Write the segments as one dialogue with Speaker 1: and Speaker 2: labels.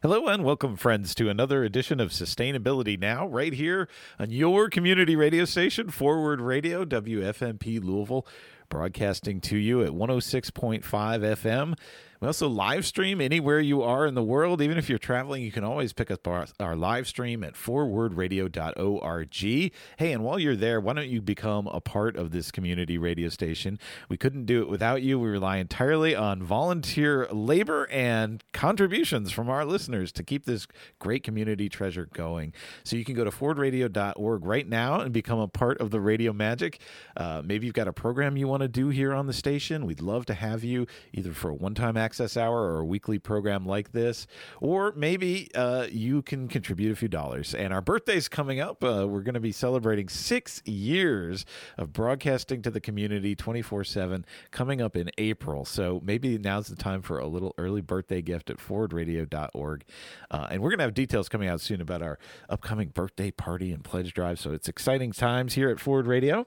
Speaker 1: Hello and welcome, friends, to another edition of Sustainability Now, right here on your community radio station, Forward Radio, WFMP Louisville, broadcasting to you at 106.5 FM we also live stream anywhere you are in the world. Even if you're traveling, you can always pick up our, our live stream at forwardradio.org. Hey, and while you're there, why don't you become a part of this community radio station? We couldn't do it without you. We rely entirely on volunteer labor and contributions from our listeners to keep this great community treasure going. So you can go to forwardradio.org right now and become a part of the radio magic. Uh, maybe you've got a program you want to do here on the station. We'd love to have you either for a one time Access Hour or a weekly program like this, or maybe uh, you can contribute a few dollars. And our birthday's coming up. Uh, we're going to be celebrating six years of broadcasting to the community 24 7 coming up in April. So maybe now's the time for a little early birthday gift at forwardradio.org. Uh, and we're going to have details coming out soon about our upcoming birthday party and pledge drive. So it's exciting times here at Forward Radio.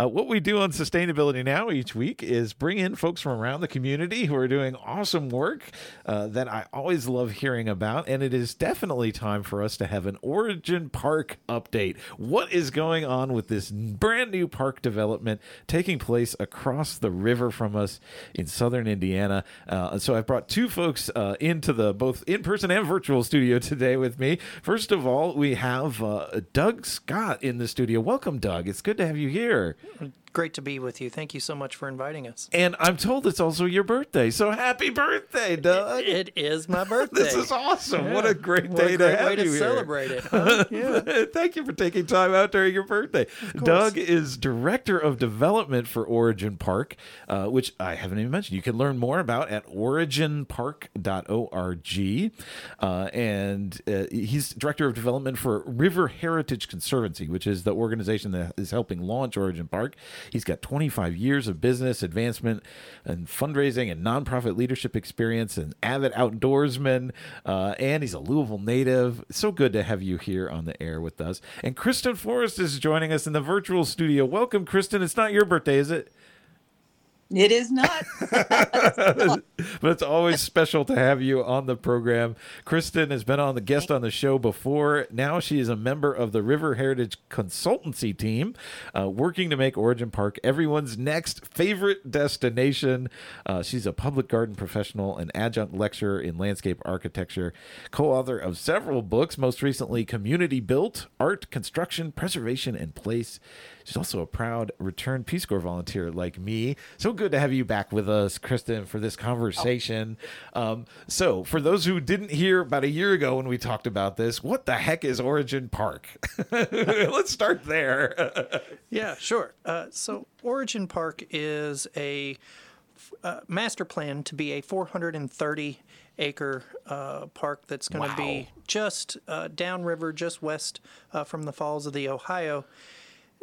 Speaker 1: Uh, what we do on Sustainability Now each week is bring in folks from around the community who are doing awesome awesome work uh, that I always love hearing about. And it is definitely time for us to have an Origin Park update. What is going on with this brand new park development taking place across the river from us in southern Indiana? Uh, so I've brought two folks uh, into the both in person and virtual studio today with me. First of all, we have uh, Doug Scott in the studio. Welcome, Doug. It's good to have you here
Speaker 2: great to be with you. Thank you so much for inviting us.
Speaker 1: And I'm told it's also your birthday. So happy birthday, Doug.
Speaker 2: it, it is my birthday.
Speaker 1: this is awesome. Yeah. What a great what day a great to have way
Speaker 2: to
Speaker 1: you
Speaker 2: celebrate here. it. Huh?
Speaker 1: yeah. Thank you for taking time out during your birthday. Doug is director of development for Origin Park, uh, which I haven't even mentioned. You can learn more about at originpark.org. Uh, and uh, he's director of development for River Heritage Conservancy, which is the organization that is helping launch Origin Park. He's got 25 years of business advancement and fundraising and nonprofit leadership experience, and avid outdoorsman. Uh, and he's a Louisville native. So good to have you here on the air with us. And Kristen Faurest is joining us in the virtual studio. Welcome, Kristen. It's not your birthday, is it?
Speaker 3: It is not.
Speaker 1: but it's always special to have you on the program. Kristen has been on the guest on the show before. Now she is a member of the River Heritage Consultancy team, uh, working to make Origin Park everyone's next favorite destination. Uh, she's a public garden professional and adjunct lecturer in landscape architecture, co author of several books, most recently Community Built Art, Construction, Preservation, and Place. She's also a proud returned Peace Corps volunteer like me. So good to have you back with us, Kristen, for this conversation. Oh. Um, so, for those who didn't hear about a year ago when we talked about this, what the heck is Origin Park? Let's start there.
Speaker 2: yeah, sure. Uh, so, Origin Park is a uh, master plan to be a 430 acre uh, park that's going to wow. be just uh, downriver, just west uh, from the falls of the Ohio.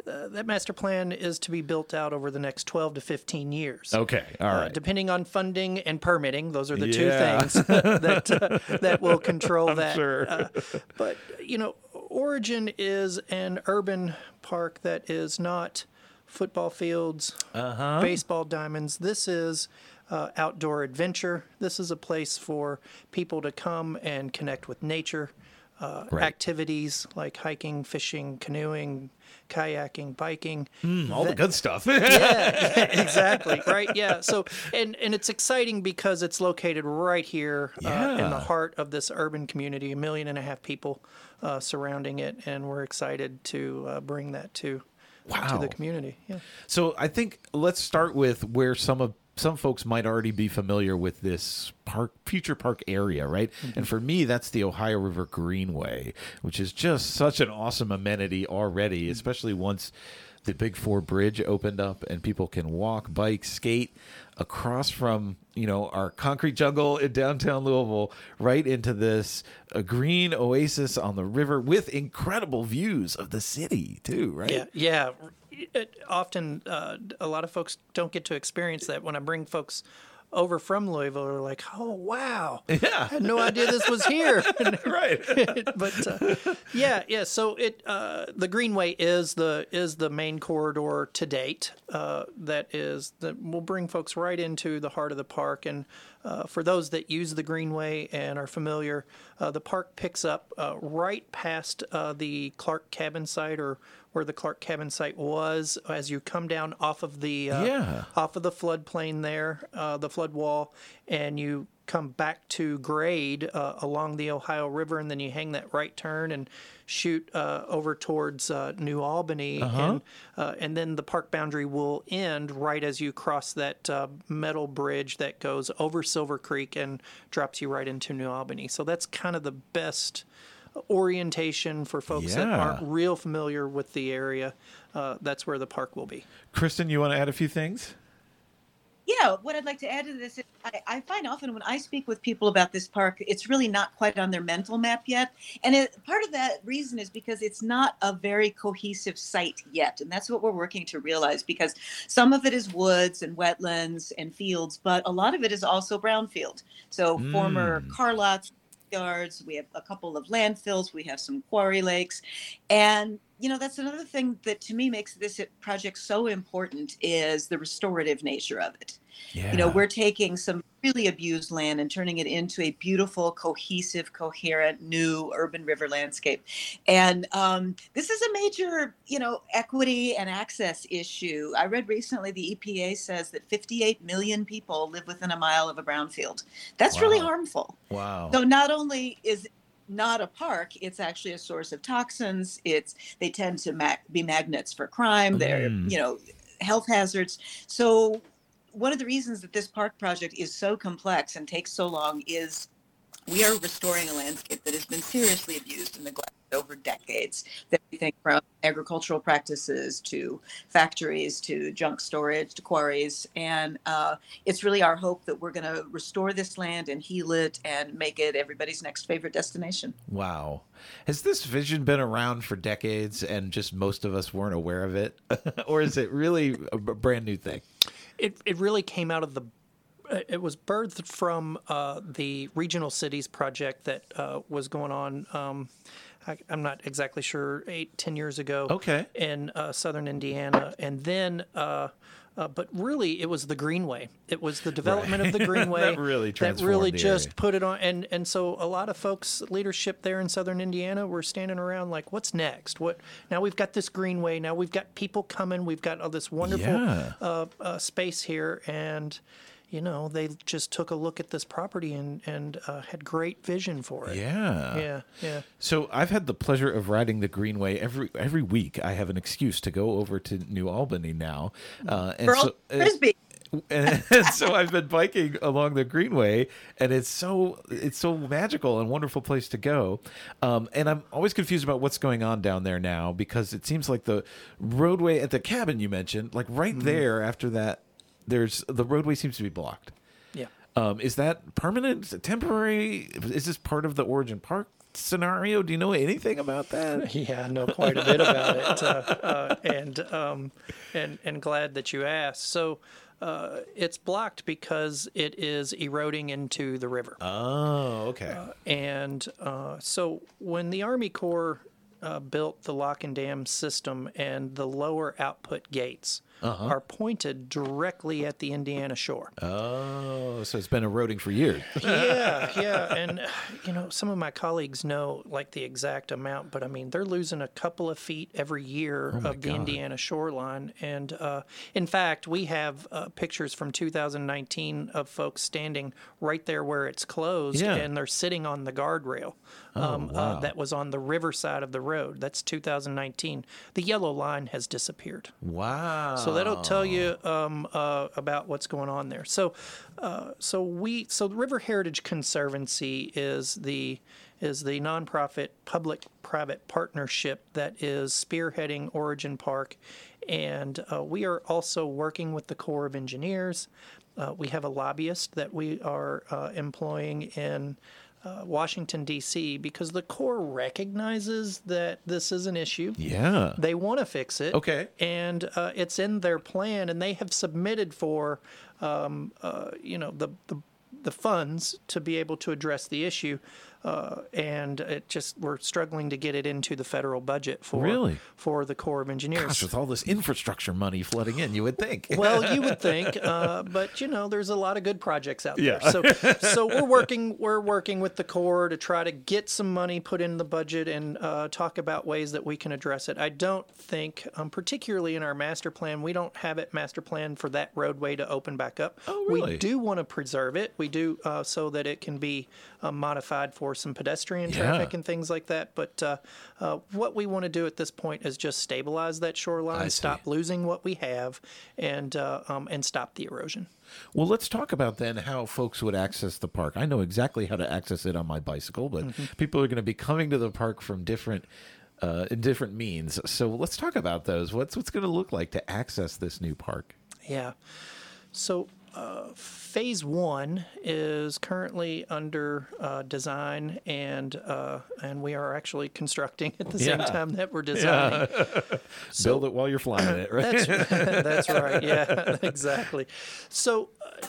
Speaker 2: Uh, that master plan is to be built out over the next 12 to 15 years.
Speaker 1: Okay, all right. uh.
Speaker 2: Uh, depending on funding and permitting, those are the yeah. two things that uh, that will control that.
Speaker 1: Sure.
Speaker 2: Uh, but you know, Origin is an urban park that is not football fields, uh-huh. baseball diamonds. This is uh, outdoor adventure. This is a place for people to come and connect with nature. Uh, right. Activities like hiking, fishing, canoeing, kayaking, biking,
Speaker 1: mm, all that, the good stuff.
Speaker 2: yeah, yeah, exactly. Right. Yeah. So, and and it's exciting because it's located right here yeah. uh, in the heart of this urban community, a million and a half people uh, surrounding it, and we're excited to uh, bring that to wow. to the community. Yeah.
Speaker 1: So I think let's start with where some of some folks might already be familiar with this park future park area right mm-hmm. and for me that's the ohio river greenway which is just such an awesome amenity already mm-hmm. especially once the big four bridge opened up and people can walk bike skate across from you know our concrete jungle in downtown louisville right into this a green oasis on the river with incredible views of the city too right
Speaker 2: yeah yeah it, often uh, a lot of folks don't get to experience that. When I bring folks over from Louisville They're like, "Oh wow,
Speaker 1: yeah,
Speaker 2: I had no idea this was here."
Speaker 1: right,
Speaker 2: but uh, yeah, yeah. So it uh, the Greenway is the is the main corridor to date. Uh, that is that will bring folks right into the heart of the park, and uh, for those that use the Greenway and are familiar, uh, the park picks up uh, right past uh, the Clark Cabin site or where the Clark Cabin site was as you come down off of the uh,
Speaker 1: Yeah.
Speaker 2: off of the floodplain there, uh, the flood wall, and you come back to grade uh, along the Ohio River, and then you hang that right turn and shoot uh, over towards uh, New Albany, and uh, and then the park boundary will end right as you cross that uh, metal bridge that goes over Silver Creek and drops you right into New Albany. So that's kind of the best orientation for folks that aren't real familiar with the area. Uh, that's where the park will be.
Speaker 1: Kristen, you want to add a few things?
Speaker 3: Yeah, what I'd like to add to this is I, I find often when I speak with people about this park, it's really not quite on their mental map yet. And it, part of that reason is because it's not a very cohesive site yet. And that's what we're working to realize because some of it is woods and wetlands and fields, but a lot of it is also brownfield. So former hmm. car lots, yards, we have a couple of landfills, we have some quarry lakes. And you know that's another thing that to me makes this project so important is the restorative nature of it
Speaker 1: Yeah.
Speaker 3: you know we're taking some really abused land and turning it into a beautiful cohesive coherent new urban river landscape and um, this is a major you know equity and access issue i read recently the epa says that 58 million people live within a mile of a brownfield that's really harmful
Speaker 1: wow.
Speaker 3: so not only is it not a park, it's actually a source of toxins. It's they tend to ma- be magnets for crime. They're
Speaker 1: Mm.
Speaker 3: you know health hazards. So one of the reasons that this park project is so complex and takes so long is we are restoring a landscape that has been seriously abused and neglected over decades. That we think from agricultural practices to factories to junk storage to quarries. And uh, it's really our hope that we're going to restore this land and heal it and make it everybody's next favorite destination.
Speaker 1: Wow. Has this vision been around for decades and just most of us weren't aware of it? or is it really a brand new thing?
Speaker 2: It it really came out of the. uh, It was birthed from uh, the regional cities project that uh, was going on. Um, I, I'm not exactly sure eight ten years ago.
Speaker 1: Okay.
Speaker 2: In uh, southern Indiana, and then. Uh, but really, it was the Greenway. It was the development of the Greenway
Speaker 1: That really
Speaker 2: that really just
Speaker 1: area.
Speaker 2: put it on. And and so a lot of folks, leadership there in southern Indiana, were standing around like, "What's next? What now? We've got this Greenway. Now we've got people coming. We've got all this wonderful
Speaker 1: Yeah.
Speaker 2: uh, uh, space here, and you know they just took a look at this property and and uh, had great vision for it.
Speaker 1: Yeah.
Speaker 2: yeah, yeah.
Speaker 1: So I've had the pleasure of riding the Greenway every every week. I have an excuse to go over to New Albany now, uh, and
Speaker 3: Earl
Speaker 1: so uh,
Speaker 3: Frisbee.
Speaker 1: and so I've been biking along the Greenway, and it's so it's so magical and wonderful place to go. Um, and I'm always confused about what's going on down there now because it seems like the roadway at the cabin you mentioned, like right there after that, there's the roadway seems to be blocked.
Speaker 2: Yeah.
Speaker 1: Um, is that permanent? Is temporary? Is this part of the Origin Park scenario? Do you know anything about that?
Speaker 2: Yeah, I know quite a bit about it, uh, uh, and um, and and glad that you asked. So. Uh, it's blocked because it is eroding into the river.
Speaker 1: Oh, okay.
Speaker 2: And uh, so when the Army Corps uh, built the lock and dam system and the lower output gates are pointed directly at the Indiana shore.
Speaker 1: oh, so it's been eroding for years.
Speaker 2: yeah, yeah, and you know some of my colleagues know like the exact amount, but I mean they're losing a couple of feet every year of the
Speaker 1: God.
Speaker 2: Indiana shoreline, and uh, in fact we have uh, pictures from 2019 of folks standing right there where it's closed,
Speaker 1: Yeah.
Speaker 2: and they're sitting on the guardrail um,
Speaker 1: wow.
Speaker 2: uh, that was on the river side of the road. That's 2019. The yellow line has disappeared.
Speaker 1: Wow.
Speaker 2: So that'll tell you um, uh, about what's going on there. So, uh, so we, so the River Heritage Conservancy is the is the nonprofit public-private partnership that is spearheading Origin Park, and uh, we are also working with the Corps of Engineers. Uh, we have a lobbyist that we are uh, employing in uh, Washington D.C. because the Corps recognizes that this is an issue.
Speaker 1: Yeah.
Speaker 2: They want to fix it.
Speaker 1: Okay.
Speaker 2: And uh, it's in their plan, and they have submitted for, um, uh, you know, the, the the funds to be able to address the issue. Uh, and it just we're struggling to get it into the federal budget for
Speaker 1: Really?
Speaker 2: for the Corps of Engineers.
Speaker 1: Gosh, with all this infrastructure money flooding in, you would think.
Speaker 2: well, you would think, uh, but you know, there's a lot of good projects out there. So, so we're working, we're working with the Corps to try to get some money put in the budget and uh, talk about ways that we can address it. I don't think, um, particularly in our master plan, we don't have it master plan for that roadway to open back up.
Speaker 1: Oh, really?
Speaker 2: We do want to preserve it. We do uh, so that it can be uh, modified for some pedestrian traffic
Speaker 1: Yeah.
Speaker 2: and things like that. But uh, uh, what we want to do at this point is just stabilize that shoreline, stop losing what we have, and uh, um, and stop the erosion.
Speaker 1: Well, let's talk about then how folks would access the park. I know exactly how to access it on my bicycle, but
Speaker 2: Mm-hmm.
Speaker 1: people are going to be coming to the park from different uh, in different means. So let's talk about those. What's what's going to look like to access this new park?
Speaker 2: Yeah. So uh, phase one is currently under uh, design, and uh, and we are actually constructing at the same time that we're designing.
Speaker 1: Build it while you're flying it, right?
Speaker 2: That's that's right. Yeah, exactly. So. Uh,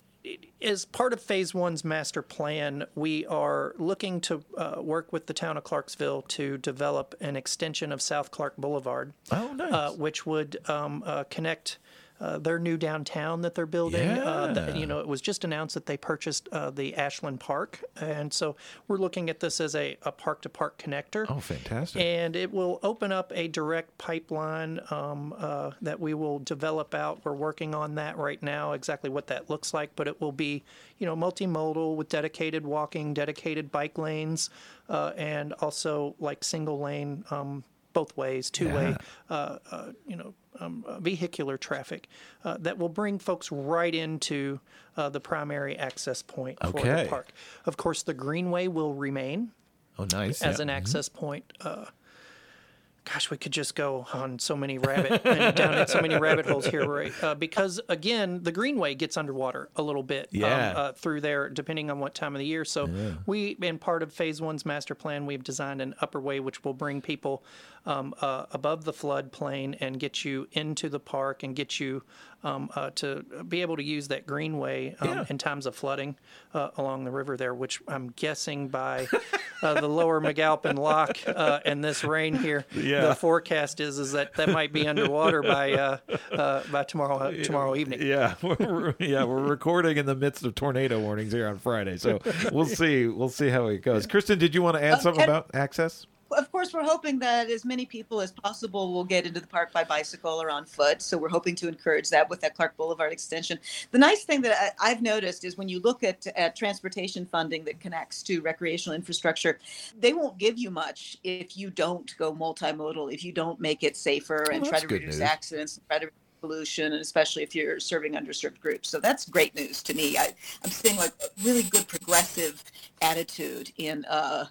Speaker 2: as part of phase one's master plan, we are looking to uh, work with the town of Clarksville to develop an extension of South Clark Boulevard.
Speaker 1: Oh, nice.
Speaker 2: Uh, which would um, uh, connect uh, their new downtown that they're building. Uh,
Speaker 1: Yeah.
Speaker 2: you know, it was just announced that they purchased uh, the Ashland Park, and so we're looking at this as a, a park-to-park connector.
Speaker 1: oh, fantastic.
Speaker 2: And it will open up a direct pipeline um, uh, that we will develop out. We're working on that right now, exactly what that looks like. But it will be, you know, multimodal with dedicated walking, dedicated bike lanes, uh, and also like single lane, um, both ways, two way, uh, uh, you know, um, uh, vehicular traffic uh, that will bring folks right into uh, the primary access point for the park. Of course, the greenway will remain
Speaker 1: oh, nice.
Speaker 2: as
Speaker 1: yeah.
Speaker 2: an access point. Uh, gosh, we could just go on so many rabbit and down in so many rabbit holes here, right? Uh, because again, the greenway gets underwater a little bit
Speaker 1: Yeah.
Speaker 2: um, uh, through there, depending on what time of the year. So we, in part of Phase One's master plan, we've designed an upper way which will bring people um, uh, above the floodplain and get you into the park and get you um, uh, to be able to use that greenway um,
Speaker 1: Yeah.
Speaker 2: in times of flooding uh, along the river there, which I'm guessing by uh, the lower McAlpine Lock uh, and this rain here,
Speaker 1: Yeah.
Speaker 2: the forecast is is that that might be underwater by uh, uh, by tomorrow uh, tomorrow evening.
Speaker 1: Yeah, we're, yeah, we're recording in the midst of tornado warnings here on Friday, so we'll see. We'll see how it goes. Kristen, did you want to add something
Speaker 3: and-
Speaker 1: about access?
Speaker 3: Of course, we're hoping that as many people as possible will get into the park by bicycle or on foot. So we're hoping to encourage that with that Clark Boulevard extension. The nice thing that I, I've noticed is when you look at, at transportation funding that connects to recreational infrastructure, they won't give you much if you don't go multimodal, if you don't make it safer and
Speaker 1: Well,
Speaker 3: try to reduce
Speaker 1: news.
Speaker 3: accidents, and try to reduce pollution, and especially if you're serving underserved groups. So that's great news to me. I, I'm seeing like a really good progressive attitude in uh,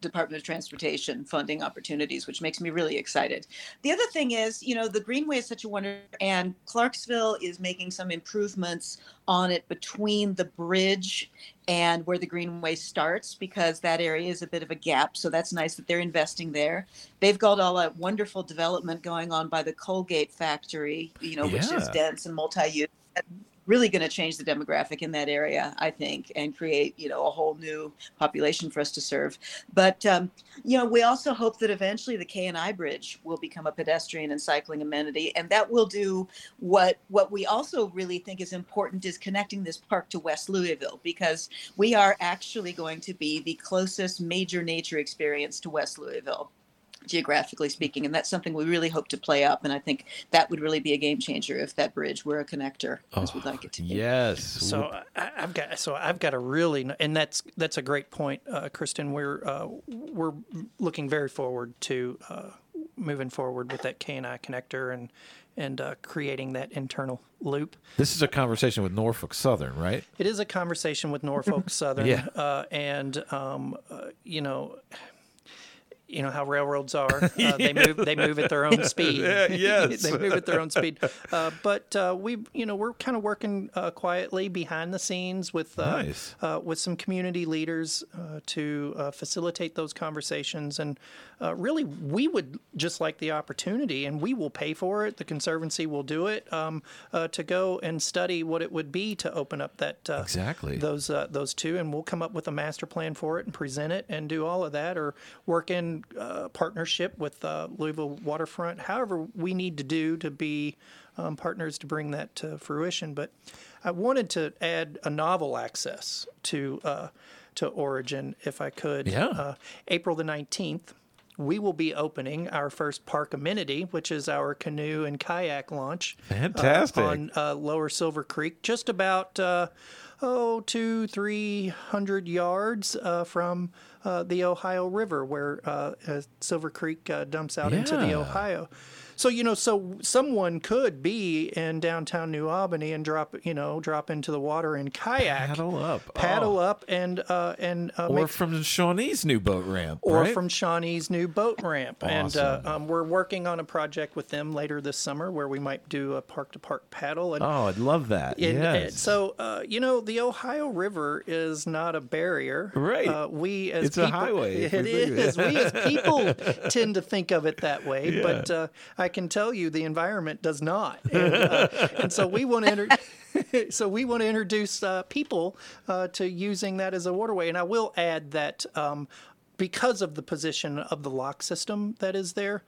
Speaker 3: Department of Transportation funding opportunities, which makes me really excited. The other thing is, you know, the Greenway is such a wonder, and Clarksville is making some improvements on it between the bridge and where the Greenway starts because that area is a bit of a gap. So that's nice that they're investing there. They've got all that wonderful development going on by the Colgate factory, you know, which is dense and multi-use. Really going to change the demographic in that area, I think, and create, you know, a whole new population for us to serve. But um, you know, we also hope that eventually the K and I Bridge will become a pedestrian and cycling amenity, and that will do what what we also really think is important is connecting this park to West Louisville because we are actually going to be the closest major nature experience to West Louisville geographically speaking and that's something we really hope to play up and i think that would really be a game changer if that bridge were a connector as we'd like it to be
Speaker 1: Yes.
Speaker 2: So I, I've got so I've got a really and that's that's a great point, uh, Kristen. We're uh, we're looking very forward to uh, moving forward with that K and I connector and and uh, creating that internal loop.
Speaker 1: this is a conversation with Norfolk Southern, right?
Speaker 2: It is a conversation with Norfolk Southern,
Speaker 1: Yeah.
Speaker 2: uh, and um, uh, you know, you know how railroads are. Uh, They move. They move at their own speed.
Speaker 1: Yeah, yes.
Speaker 2: they move at their own speed. Uh, but uh, we, you know, we're kind of working uh, quietly behind the scenes with uh,
Speaker 1: Nice.
Speaker 2: uh, with some community leaders uh, to uh, facilitate those conversations. And uh, really, we would just like the opportunity, and we will pay for it. The Conservancy will do it um, uh, to go and study what it would be to open up that uh,
Speaker 1: Exactly.
Speaker 2: those uh, those two, and we'll come up with a master plan for it and present it and do all of that, or work in uh, partnership with uh, Louisville Waterfront. However, we need to do to be um, partners to bring that to fruition. But I wanted to add a novel access to uh, to Origin, if I could.
Speaker 1: Yeah.
Speaker 2: Uh, April the nineteenth. We will be opening our first park amenity, which is our canoe and kayak launch uh,
Speaker 1: Fantastic.
Speaker 2: on uh, Lower Silver Creek, just about uh, oh two three hundred yards uh, from uh, the Ohio River, where uh, uh, Silver Creek uh, dumps out into the Ohio. So you know, so someone could be in downtown New Albany and drop, you know, drop into the water and kayak,
Speaker 1: Paddle up.
Speaker 2: paddle
Speaker 1: Oh.
Speaker 2: up, and uh, and uh,
Speaker 1: Or
Speaker 2: make
Speaker 1: from Shawnee's new boat ramp.
Speaker 2: or
Speaker 1: right?
Speaker 2: from Shawnee's new boat ramp. And uh, um, we're working on a project with them later this summer where we might do a park to park paddle. And,
Speaker 1: Oh, I'd love that.
Speaker 2: and- and
Speaker 1: yes.
Speaker 2: so, uh, you know, the Ohio River is not a barrier.
Speaker 1: Right.
Speaker 2: Uh, we as
Speaker 1: It's a
Speaker 2: people,
Speaker 1: highway, if
Speaker 2: It
Speaker 1: we think of
Speaker 2: is. we as people tend to think of it that way, but uh, I can tell you the environment does not. And, uh, and so we want to so we want to introduce uh, people uh, to using that as a waterway. And I will add that um, because of the position of the lock system that is there,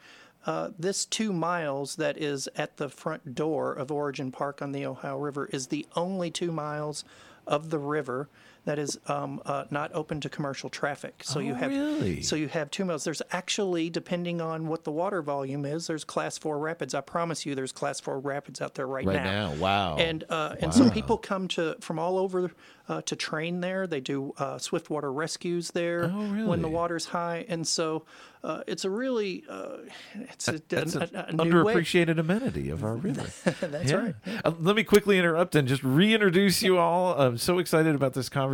Speaker 2: uh, this two miles that is at the front door of Origin Park on the Ohio River is the only two miles of the river that is um, uh, not open to commercial traffic. So you
Speaker 1: Oh,
Speaker 2: have
Speaker 1: really?
Speaker 2: so you have two miles. There's actually, depending on what the water volume is, there's class four rapids. I promise you, there's class four rapids out there right, now.
Speaker 1: right now. Wow.
Speaker 2: and uh, and so people come to from all over uh, to train there. They do uh, swiftwater rescues there
Speaker 1: Oh,
Speaker 2: when the
Speaker 1: really?
Speaker 2: water's high, and so uh, it's a really uh, it's a,
Speaker 1: That's
Speaker 2: a, a, a new way.
Speaker 1: underappreciated amenity of our river.
Speaker 2: That's
Speaker 1: Yeah.
Speaker 2: right.
Speaker 1: Uh, let me quickly interrupt and just reintroduce you all. I'm so excited about this conversation.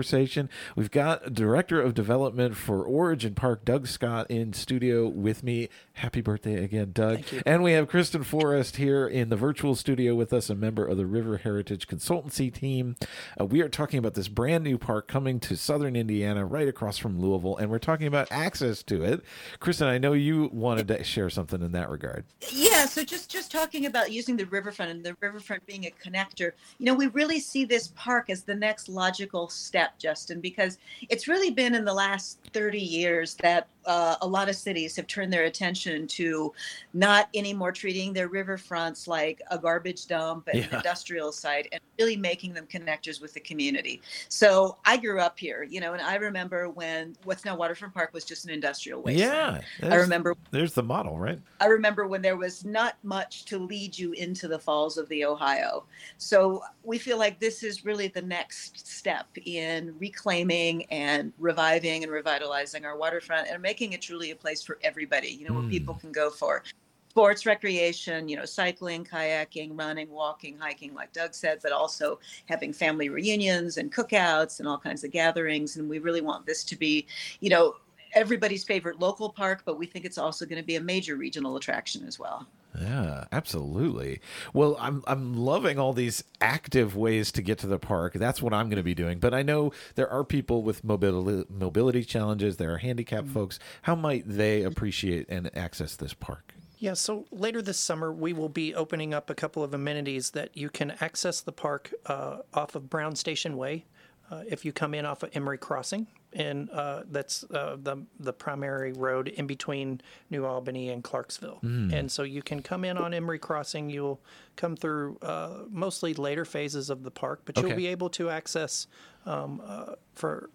Speaker 1: We've got Director of Development for Origin Park, Doug Scott, in studio with me. Happy birthday again, Doug. And we have Kristen Faurest here in the virtual studio with us, a member of the River Heritage Consultancy team. Uh, we are talking about this brand new park coming to southern Indiana, right across from Louisville, and we're talking about access to it. Kristen, I know you wanted to share something in that regard.
Speaker 3: Yeah, so just just talking about using the riverfront and the riverfront being a connector, you know, we really see this park as the next logical step, Justin, because it's really been in the last 30 years that uh, a lot of cities have turned their attention to not anymore treating their riverfronts like a garbage dump and
Speaker 1: Yeah.
Speaker 3: an industrial site and really making them connectors with the community. So I grew up here, you know, and I remember when what's now Waterfront Park was just an industrial waste.
Speaker 1: Yeah.
Speaker 3: I remember
Speaker 1: There's the model, right?
Speaker 3: I remember when there was not much to lead you into the falls of the Ohio. So we feel like this is really the next step in reclaiming and reviving and revitalizing our waterfront and making it truly a place for everybody, you know, where
Speaker 1: Mm.
Speaker 3: people can go for sports, recreation, you know, cycling, kayaking, running, walking, hiking, like Doug said, but also having family reunions and cookouts and all kinds of gatherings. And we really want this to be, you know, everybody's favorite local park, but we think it's also going to be a major regional attraction as well.
Speaker 1: Yeah, absolutely. Well, I'm I'm loving all these active ways to get to the park. That's what I'm going to be doing. But I know there are people with mobility mobility challenges. There are handicapped folks. How might they appreciate and access this park?
Speaker 2: Yeah, so later this summer, we will be opening up a couple of amenities that you can access the park uh, off of Brown Station Way. Uh, if you come in off of Emery Crossing, and uh, that's uh, the the primary road in between New Albany and Clarksville, and so you can come in on Emery Crossing. You'll come through uh, mostly later phases of the park, but
Speaker 1: Okay.
Speaker 2: you'll be able to access um, uh, for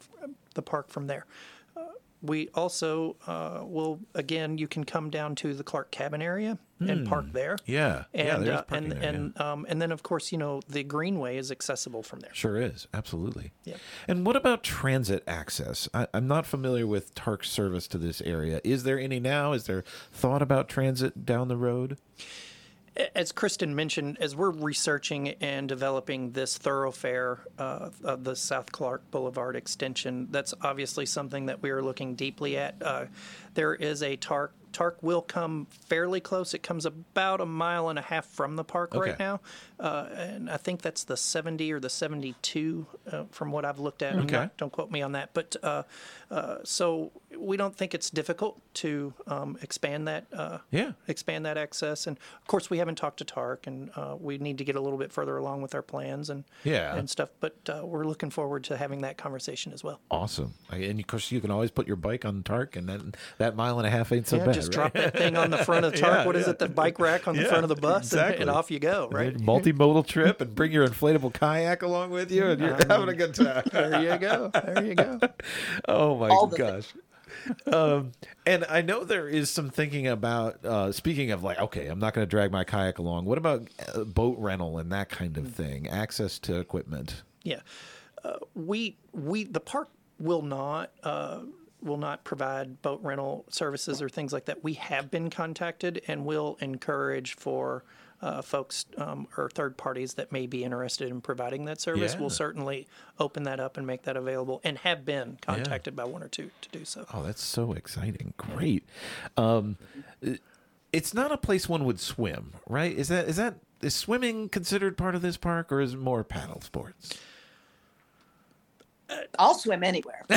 Speaker 2: the park from there we also uh, will again you can come down to the clark cabin area and park there
Speaker 1: Yeah, yeah.
Speaker 2: and
Speaker 1: There's
Speaker 2: uh, and
Speaker 1: there, yeah.
Speaker 2: and um, and then of course you know the greenway is accessible from there
Speaker 1: Sure is. Absolutely.
Speaker 2: Yeah.
Speaker 1: And what about transit access? I, I'm not familiar with TARC service to this area. Is there any now? Is there thought about transit down the road?
Speaker 2: As Kristen mentioned, as we're researching and developing this thoroughfare uh, of the South Clark Boulevard extension, that's obviously something that we are looking deeply at. Uh, there is a TARC TARC will come fairly close. It comes about a mile and a half from the park
Speaker 1: Okay.
Speaker 2: right now, uh, and I think that's the 70 or the 72 uh, from what I've looked at.
Speaker 1: Okay.
Speaker 2: not- don't quote me on that, but uh, so we don't think it's difficult to um, expand that. Uh,
Speaker 1: Yeah.
Speaker 2: expand that access, and of course we haven't talked to TARC, and uh, we need to get a little bit further along with our plans and
Speaker 1: Yeah.
Speaker 2: and stuff. But uh, we're looking forward to having that conversation as well.
Speaker 1: Awesome. And of course, you can always put your bike on TARC, and then that mile and a half ain't so
Speaker 2: yeah,
Speaker 1: bad.
Speaker 2: just
Speaker 1: right?
Speaker 2: drop that thing on the front of TARC.
Speaker 1: Yeah,
Speaker 2: what is
Speaker 1: yeah.
Speaker 2: it? The bike rack on the front of the bus, and-
Speaker 1: exactly.
Speaker 2: and, off you go. Right
Speaker 1: Multimodal trip, and bring your inflatable kayak along with you, and you're having a good time.
Speaker 2: there you go. There you go.
Speaker 1: Oh my gosh. um, and I know there is some thinking about uh, speaking of like, okay, I'm not going to drag my kayak along. What about uh, boat rental and that kind of thing? Access to equipment.
Speaker 2: Yeah, uh, we we the park will not uh, will not provide boat rental services or things like that. We have been contacted and will encourage for. Uh, folks um, or third parties that may be interested in providing that service,
Speaker 1: Yeah.
Speaker 2: we'll certainly open that up and make that available, and have been contacted by one or two to do so.
Speaker 1: Oh, that's so exciting! Great. Um, it's not a place one would swim, right? Is that is that is swimming considered part of this park, or is it more paddle sports?
Speaker 3: I'll swim anywhere,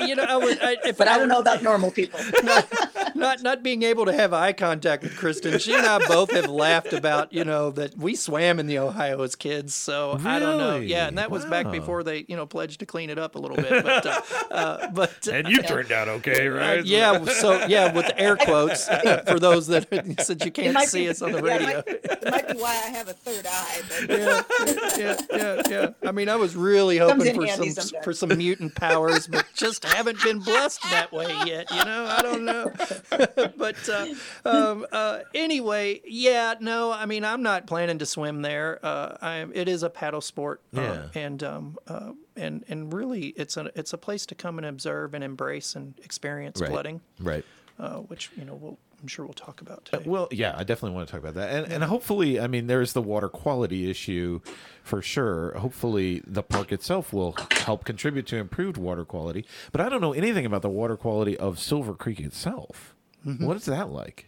Speaker 2: you know, I would, I, if
Speaker 3: but I don't know about normal people.
Speaker 2: not not being able to have eye contact with Kristen. She and I both have laughed about you know that we swam in the Ohio as kids. So I don't know. Yeah, and that was back before they you know pledged to clean it up a little bit. But uh, uh, but
Speaker 1: you turned out okay,
Speaker 2: uh, yeah, so yeah, with air quotes uh, for those that since you can't see
Speaker 3: be-
Speaker 2: us on the
Speaker 3: yeah, it
Speaker 2: radio.
Speaker 3: might, it might be why I have a third eye. But
Speaker 2: yeah, yeah, yeah. I mean, I was really hoping for some
Speaker 3: sometimes.
Speaker 2: for some mutant powers, but just haven't been blessed that way yet. You know, I don't know. but uh, um, uh, anyway, yeah, no. I mean, I'm not planning to swim there. Uh, I am, it is a paddle sport, uh,
Speaker 1: Yeah.
Speaker 2: and um, uh, and and really, it's a it's a place to come and observe and embrace and experience
Speaker 1: Right.
Speaker 2: flooding,
Speaker 1: right.
Speaker 2: uh, which you know we'll, I'm sure we'll talk about today.
Speaker 1: Well, yeah, I definitely want to talk about that, and and hopefully, I mean, there's the water quality issue for sure. Hopefully, the park itself will help contribute to improved water quality. But I don't know anything about the water quality of Silver Creek itself.
Speaker 2: Mm-hmm.
Speaker 1: What is that like?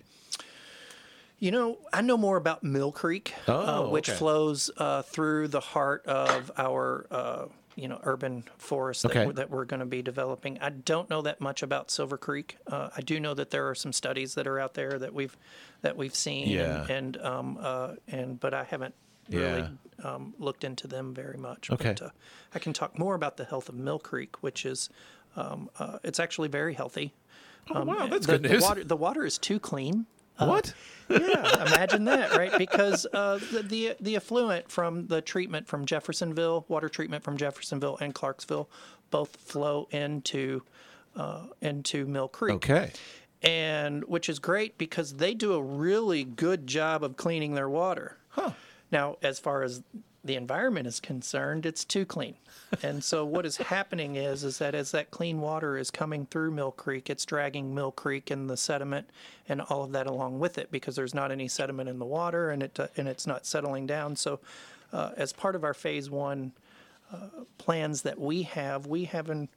Speaker 2: You know, I know more about Mill Creek, uh,
Speaker 1: Oh,
Speaker 2: which
Speaker 1: okay.
Speaker 2: flows uh, through the heart of our, uh, you know, urban forest that,
Speaker 1: Okay.
Speaker 2: we're, that we're going to be developing. I don't know that much about Silver Creek. Uh, I do know that there are some studies that are out there that we've that we've seen,
Speaker 1: Yeah.
Speaker 2: and and um, uh, and but I haven't really um, looked into them very much.
Speaker 1: Okay.
Speaker 2: But, uh, I can talk more about the health of Mill Creek, which is um, uh, it's actually very healthy.
Speaker 1: Oh, wow, that's
Speaker 2: the,
Speaker 1: good news.
Speaker 2: The water, the water is too clean. Uh,
Speaker 1: what?
Speaker 2: yeah, imagine that, right? Because uh, the, the the effluent from the treatment from Jeffersonville, water treatment from Jeffersonville and Clarksville, both flow into uh, into Mill Creek,
Speaker 1: Okay.
Speaker 2: and which is great because they do a really good job of cleaning their water.
Speaker 1: Huh.
Speaker 2: Now, as far as the environment is concerned, it's too clean. And so what is happening is is that as that clean water is coming through Mill Creek, it's dragging Mill Creek and the sediment and all of that along with it because there's not any sediment in the water and it and it's not settling down. So uh, as part of our phase 1 uh, plans that we have, we haven't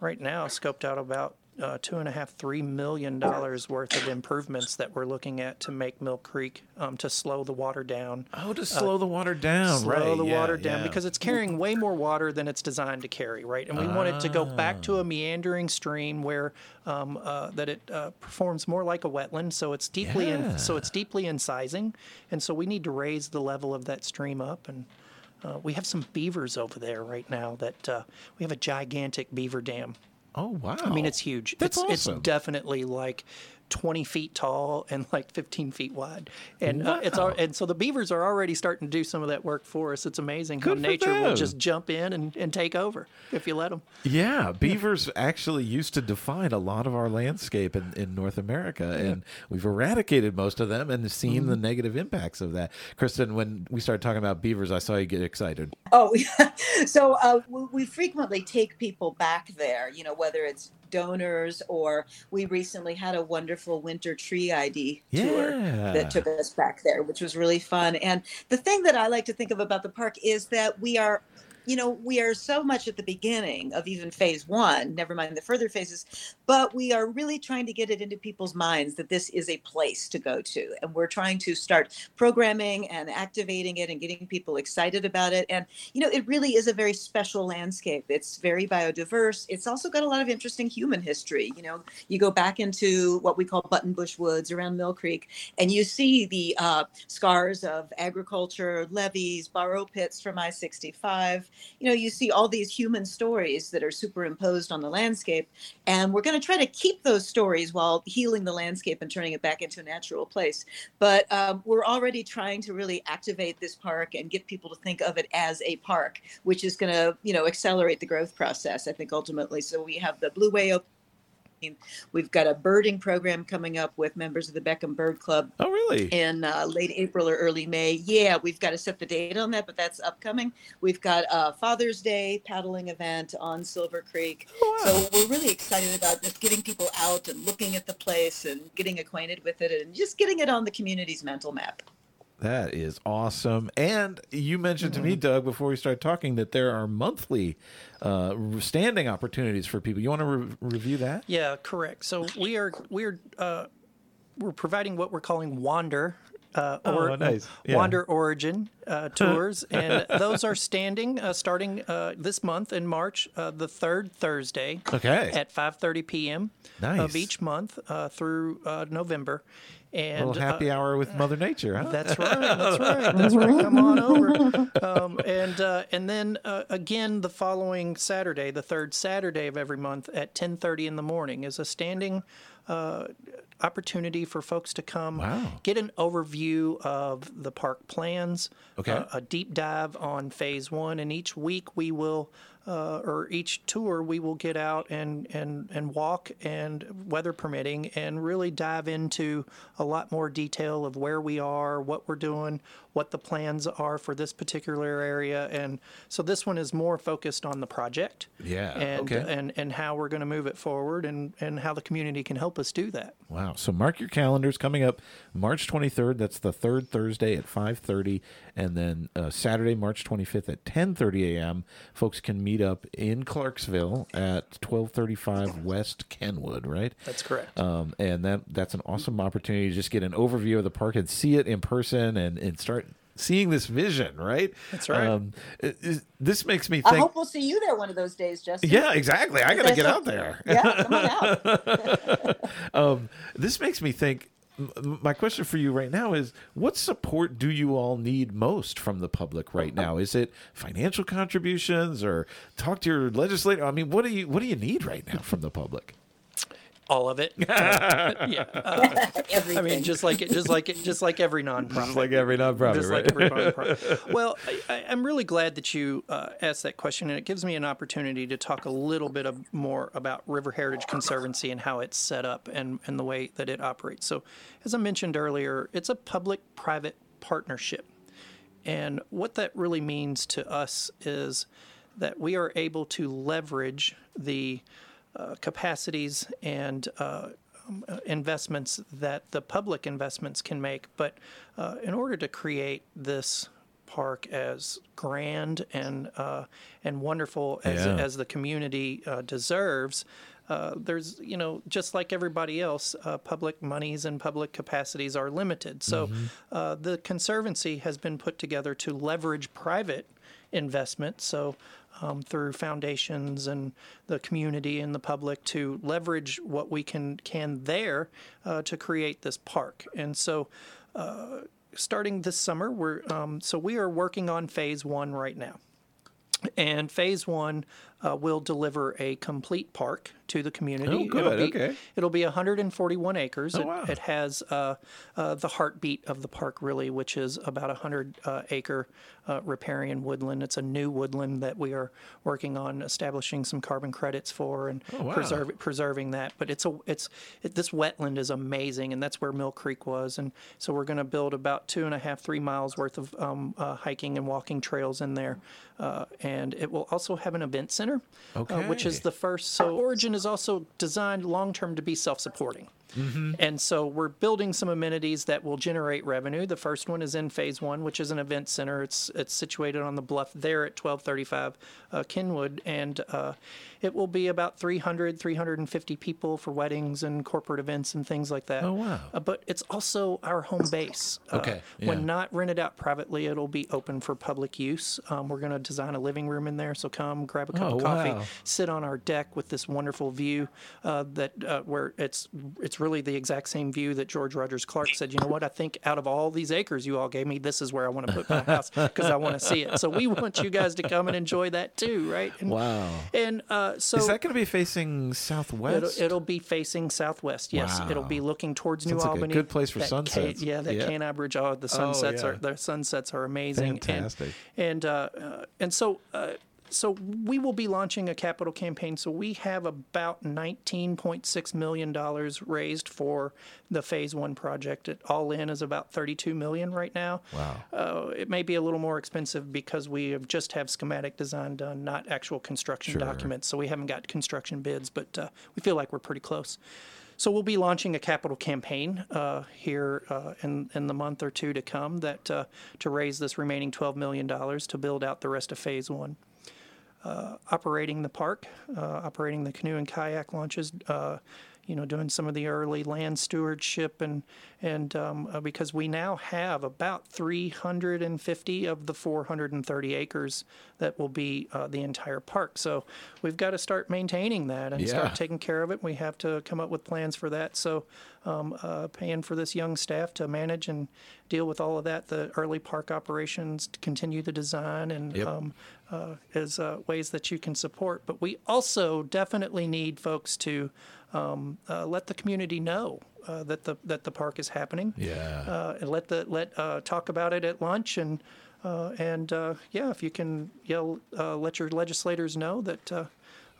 Speaker 2: right now scoped out about uh, two and a half, three million dollars worth of improvements that we're looking at to make Mill Creek um, to slow the water down
Speaker 1: Oh, to slow the water down,
Speaker 2: slow
Speaker 1: right?
Speaker 2: the
Speaker 1: yeah,
Speaker 2: water down
Speaker 1: yeah.
Speaker 2: because it's carrying way more water than it's designed to carry, right? And we want it to go back to a meandering stream where um, uh, that it uh, performs more like a wetland, so it's deeply
Speaker 1: Yeah.
Speaker 2: in, so it's deeply incising, and so we need to raise the level of that stream up and. Uh, we have some beavers over there right now. That uh, we have a gigantic beaver dam.
Speaker 1: Oh wow!
Speaker 2: I mean, it's huge.
Speaker 1: That's
Speaker 2: it's
Speaker 1: awesome.
Speaker 2: it's definitely like 20 feet tall and like 15 feet wide. And uh, it's al-
Speaker 1: Wow.
Speaker 2: and so the beavers are already starting to do some of that work for us. It's amazing
Speaker 1: Good
Speaker 2: how
Speaker 1: for
Speaker 2: nature will just jump in and, and take over if you let them.
Speaker 1: Yeah, beavers actually used to define a lot of our landscape in, in North America, and we've eradicated most of them and seen
Speaker 2: Mm-hmm.
Speaker 1: the negative impacts of that. Kristen, when we started talking about beavers, I saw you get excited.
Speaker 3: Oh, yeah. so uh, we, we frequently take people back there. You know, whether it's donors, or we recently had a wonderful winter tree ID tour that took us back there, which was really fun. And the thing that I like to think of about the park is that we are you know, we are so much at the beginning of even phase one, never mind the further phases, but we are really trying to get it into people's minds that this is a place to go to. And we're trying to start programming and activating it and getting people excited about it. And, you know, it really is a very special landscape. It's very biodiverse. It's also got a lot of interesting human history. You know, you go back into what we call Buttonbush Woods around Mill Creek, and you see the uh, scars of agriculture, levees, borrow pits from I 65 you know, you see all these human stories that are superimposed on the landscape. And we're going to try to keep those stories while healing the landscape and turning it back into a natural place. But um, we're already trying to really activate this park and get people to think of it as a park, which is going to, you know, accelerate the growth process, I think, ultimately. So we have the Blue Way We've got a birding program coming up with members of the Beckham Bird Club.
Speaker 1: Oh, really?
Speaker 3: In uh, late April or early May. Yeah, we've got to set the date on that, but that's upcoming. We've got a Father's Day paddling event on Silver Creek.
Speaker 1: Oh, wow.
Speaker 3: So we're really excited about just getting people out and looking at the place and getting acquainted with it and just getting it on the community's mental map.
Speaker 1: That is awesome. And you mentioned to me,
Speaker 2: Mm-hmm.
Speaker 1: Doug, before we started talking, that there are monthly uh, standing opportunities for people. You want to re- review that?
Speaker 2: Yeah, correct. So we are we are uh, we're providing what we're calling Wander. Uh,
Speaker 1: Oh, nice. Yeah.
Speaker 2: Wander Origin uh, tours, and those are standing uh, starting uh, this month in March, uh, the third Thursday
Speaker 1: Okay.
Speaker 2: at 5:30 p.m.
Speaker 1: Nice.
Speaker 2: of each month uh, through uh, November. And
Speaker 1: A little happy
Speaker 2: uh,
Speaker 1: hour with Mother Nature, huh?
Speaker 2: that's right. That's right. That's right. Come on over. Um, and uh, and then uh, again the following Saturday, the third Saturday of every month at 10:30 in the morning, is a standing uh, opportunity for folks to come
Speaker 1: Wow.
Speaker 2: get an overview of the park plans.
Speaker 1: Okay.
Speaker 2: uh, a deep dive on phase one, and each week we will. Uh, or each tour we will get out and, and, and walk and weather permitting and really dive into a lot more detail of where we are, what we're doing, what the plans are for this particular area. And so this one is more focused on the project.
Speaker 1: Yeah,
Speaker 2: And
Speaker 1: okay.
Speaker 2: and, and how we're going to move it forward and, and how the community can help us do that.
Speaker 1: Wow. So mark your calendars coming up March 23rd. That's the third Thursday at 5:30 and then uh, Saturday March 25th at 10:30 a.m. Folks can meet up in Clarksville at 1235 West Kenwood, right?
Speaker 2: That's correct.
Speaker 1: Um, and that that's an awesome opportunity to just get an overview of the park and see it in person and, and start seeing this vision, right?
Speaker 2: That's right.
Speaker 1: Um, it- it- this makes me
Speaker 3: I
Speaker 1: think
Speaker 3: hope we'll see you there one of those days, Justin.
Speaker 1: yeah, exactly. I got to get out there.
Speaker 3: Yeah, come on out.
Speaker 1: um, this makes me think. My question for you right now is: What support do you all need most from the public right now? Is it financial contributions, or talk to your legislator? I mean, what do you what do you need right now from the public?
Speaker 2: All of it. yeah. Uh, I mean, just like it, just like it, just like every nonprofit.
Speaker 1: Just like every nonprofit,
Speaker 2: just
Speaker 1: right?
Speaker 2: like every nonprofit. Well, I, I- I'm really glad that you uh, asked that question, and it gives me an opportunity to talk a little bit of, more about River Heritage Conservancy and how it's set up and, and the way that it operates. So, as I mentioned earlier, it's a public-private partnership, and what that really means to us is that we are able to leverage the uh, capacities and uh, um, investments that the public investments can make. But uh, in order to create this park as grand and uh, and wonderful as,
Speaker 1: Yeah.
Speaker 2: as the community uh, deserves, uh, there's you know just like everybody else, uh, public monies and public capacities are limited. So uh, the conservancy has been put together to leverage private investment. So um, through foundations and the community and the public to leverage what we can can there uh, to create this park. And so. Uh, Starting this summer, we're um, so we are working on phase one right now. And phase one uh, will deliver a complete park to the community.
Speaker 1: Oh, good.
Speaker 2: It'll be,
Speaker 1: Okay.
Speaker 2: It'll be 141 acres.
Speaker 1: Oh,
Speaker 2: it,
Speaker 1: wow.
Speaker 2: it has uh, uh, the heartbeat of the park, really, which is about a 100 uh, acre uh, riparian woodland. It's a new woodland that we are working on establishing some carbon credits for and
Speaker 1: Oh, wow.
Speaker 2: preserve, preserving that. But it's a it's it, this wetland is amazing, and that's where Mill Creek was. And so we're going to build about two and a half, three miles worth of um, uh, hiking and walking trails in there, uh, and it will also have an event center, uh, which is the first. So Origin is also designed long term to be self supporting.
Speaker 1: Mm-hmm.
Speaker 2: And so we're building some amenities that will generate revenue. The first one is in phase one, which is an event center. It's it's situated on the bluff there at 1235 uh, Kenwood, and uh, it will be about 300, 350 people for weddings and corporate events and things like that.
Speaker 1: Oh, wow.
Speaker 2: Uh, but it's also our home base. Uh,
Speaker 1: Okay,
Speaker 2: When not rented out privately, it'll be open for public use. Um, we're going to design a living room in there, so come grab a cup
Speaker 1: Oh,
Speaker 2: of coffee,
Speaker 1: wow.
Speaker 2: sit on our deck with this wonderful view uh, that uh, where it's it's really the exact same view that George Rogers Clark said. You know what? I think out of all these acres you all gave me, this is where I want to put my house because I want to see it. So we want you guys to come and enjoy that too, right? And,
Speaker 1: Wow.
Speaker 2: And uh, so
Speaker 1: Is that going to be facing southwest?
Speaker 2: It'll, it'll be facing southwest. Yes, it'll be looking towards
Speaker 1: Sounds
Speaker 2: New
Speaker 1: like a
Speaker 2: Albany.
Speaker 1: good place for
Speaker 2: That
Speaker 1: sunsets.
Speaker 2: yeah, that
Speaker 1: Yeah.
Speaker 2: K and I Bridge. Oh, the sunsets
Speaker 1: yeah.
Speaker 2: are the sunsets are amazing.
Speaker 1: Fantastic.
Speaker 2: And uh, uh, and so. So we will be launching a capital campaign. So we have about $19.6 million raised for the phase one project. It all in is about 32 million right now.
Speaker 1: Wow.
Speaker 2: Uh, it may be a little more expensive because we have just have schematic design done, not actual construction documents. So we haven't got construction bids, but uh, we feel like we're pretty close. So we'll be launching a capital campaign uh, here uh, in in the month or two to come that uh, to raise this remaining twelve million dollars to build out the rest of phase one. Uh, operating the park, uh, operating the canoe and kayak launches, uh, you know, doing some of the early land stewardship, and and um, uh, because we now have about 350 of the 430 acres that will be uh, the entire park. So we've got to start maintaining that and
Speaker 1: Yeah.
Speaker 2: start taking care of it. We have to come up with plans for that. So um, uh, paying for this young staff to manage and deal with all of that, the early park operations, to continue the design, and
Speaker 1: Yep.
Speaker 2: um, uh, as uh, ways that you can support. But we also definitely need folks to um, uh, let the community know uh, that the that the park is happening.
Speaker 1: Yeah.
Speaker 2: Uh, and let the let uh, talk about it at lunch and uh, and uh, yeah, if you can yell, uh, let your legislators know that uh,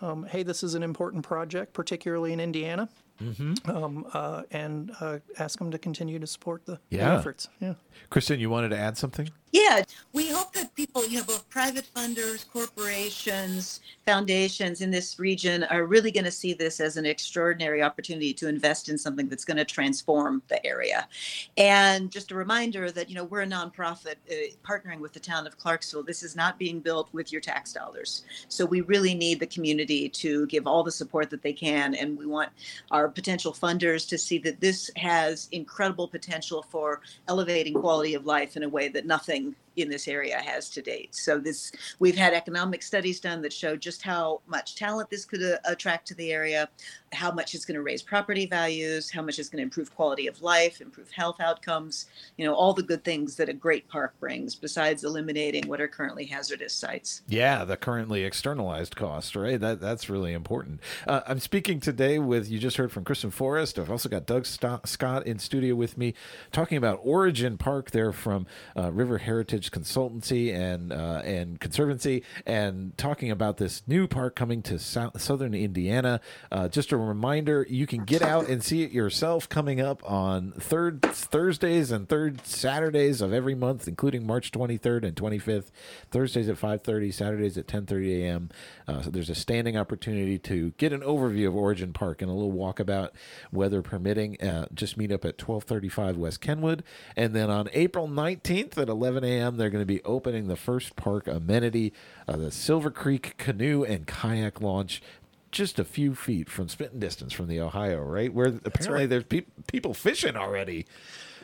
Speaker 2: um, hey, this is an important project, particularly in Indiana.
Speaker 1: Mm-hmm.
Speaker 2: Um, uh, and uh, ask them to continue to support the, the efforts. Yeah.
Speaker 1: Kristen, you wanted to add something?
Speaker 3: Yeah, we hope that people, you know, both private funders, corporations, foundations in this region are really going to see this as an extraordinary opportunity to invest in something that's going to transform the area. And just a reminder that, you know, we're a nonprofit uh, partnering with the town of Clarksville. This is not being built with your tax dollars. So we really need the community to give all the support that they can. And we want our potential funders to see that this has incredible potential for elevating quality of life in a way that nothing thing in this area has to date. So this we've had economic studies done that show just how much talent this could uh, attract to the area, how much it's going to raise property values, how much it's going to improve quality of life, improve health outcomes, you know, all the good things that a great park brings besides eliminating what are currently hazardous sites.
Speaker 1: Yeah, the currently externalized cost, right? That that's really important. Uh, I'm speaking today with you just heard from Kristen Faurest. I've also got Doug Scott in studio with me, talking about Origin Park. They're from uh, River Heritage Consultancy and uh, and Conservancy, and talking about this new park coming to South, southern Indiana. Uh, just a reminder, you can get out and see it yourself coming up on third Thursdays and third Saturdays of every month, including March 23rd and 25th. Thursdays at 5:30, Saturdays at 10:30 a.m. Uh, so there's a standing opportunity to get an overview of Origin Park and a little walkabout, weather permitting. Uh, just meet up at 1235 West Kenwood, and then on April 19th at 11 a.m. they're going to be opening the first park amenity, uh, the Silver Creek Canoe and Kayak Launch just a few feet from spitting distance from the Ohio, right? Where apparently there's peop people fishing already.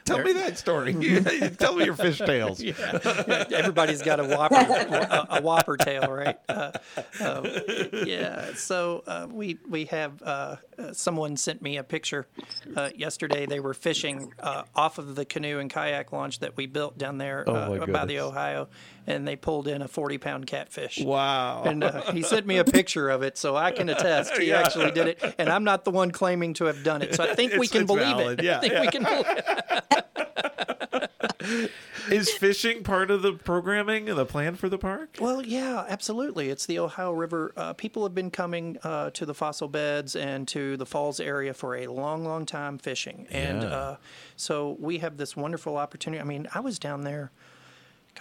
Speaker 1: Tell me that story. Tell me your fish tales.
Speaker 2: Everybody's got a whopper, a, a whopper tail, right? Uh, uh, yeah. So uh, we we have uh, uh, someone sent me a picture uh, yesterday. They were fishing uh, off of the canoe and kayak launch that we built down there
Speaker 1: Oh,
Speaker 2: by the. Ohio, and they pulled in a forty pound catfish.
Speaker 1: Wow.
Speaker 2: And uh, he sent me a picture of it, so I can attest he actually did it. And I'm not the one claiming to have done it, so I think we can believe
Speaker 1: valid,
Speaker 2: it.
Speaker 1: yeah,
Speaker 2: I think
Speaker 1: yeah.
Speaker 2: we can believe it.
Speaker 1: Is fishing part of the programming and the plan for the park?
Speaker 2: Well, yeah, absolutely. It's the Ohio River. Uh, people have been coming uh, to the fossil beds and to the falls area for a long, long time fishing. And
Speaker 1: Yeah.
Speaker 2: uh, so we have this wonderful opportunity. I mean, I was down there,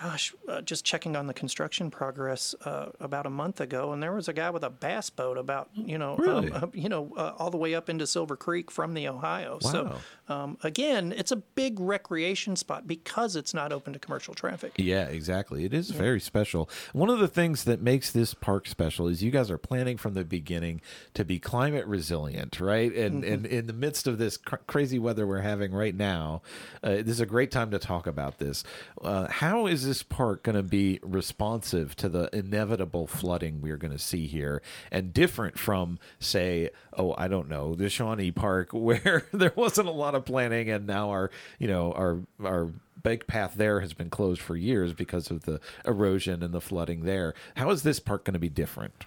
Speaker 2: gosh, uh, just checking on the construction progress uh, about a month ago, and there was a guy with a bass boat about you know,
Speaker 1: Really?
Speaker 2: um, uh, you know, uh, all the way up into Silver Creek from the Ohio. So
Speaker 1: Wow.
Speaker 2: Um, again, it's a big recreation spot because it's not open to commercial traffic.
Speaker 1: Yeah, exactly. It is very special. One of the things that makes this park special is you guys are planning from the beginning to be climate resilient, right? And and in the midst of this cr- crazy weather we're having right now, uh, this is a great time to talk about this. Uh, how is this park going to be responsive to the inevitable flooding we're going to see here, and different from, say, oh, I don't know, the Shawnee Park, where there wasn't a lot of planning, and now our, you know, our our bike path there has been closed for years because of the erosion and the flooding there. How is this park going to be different?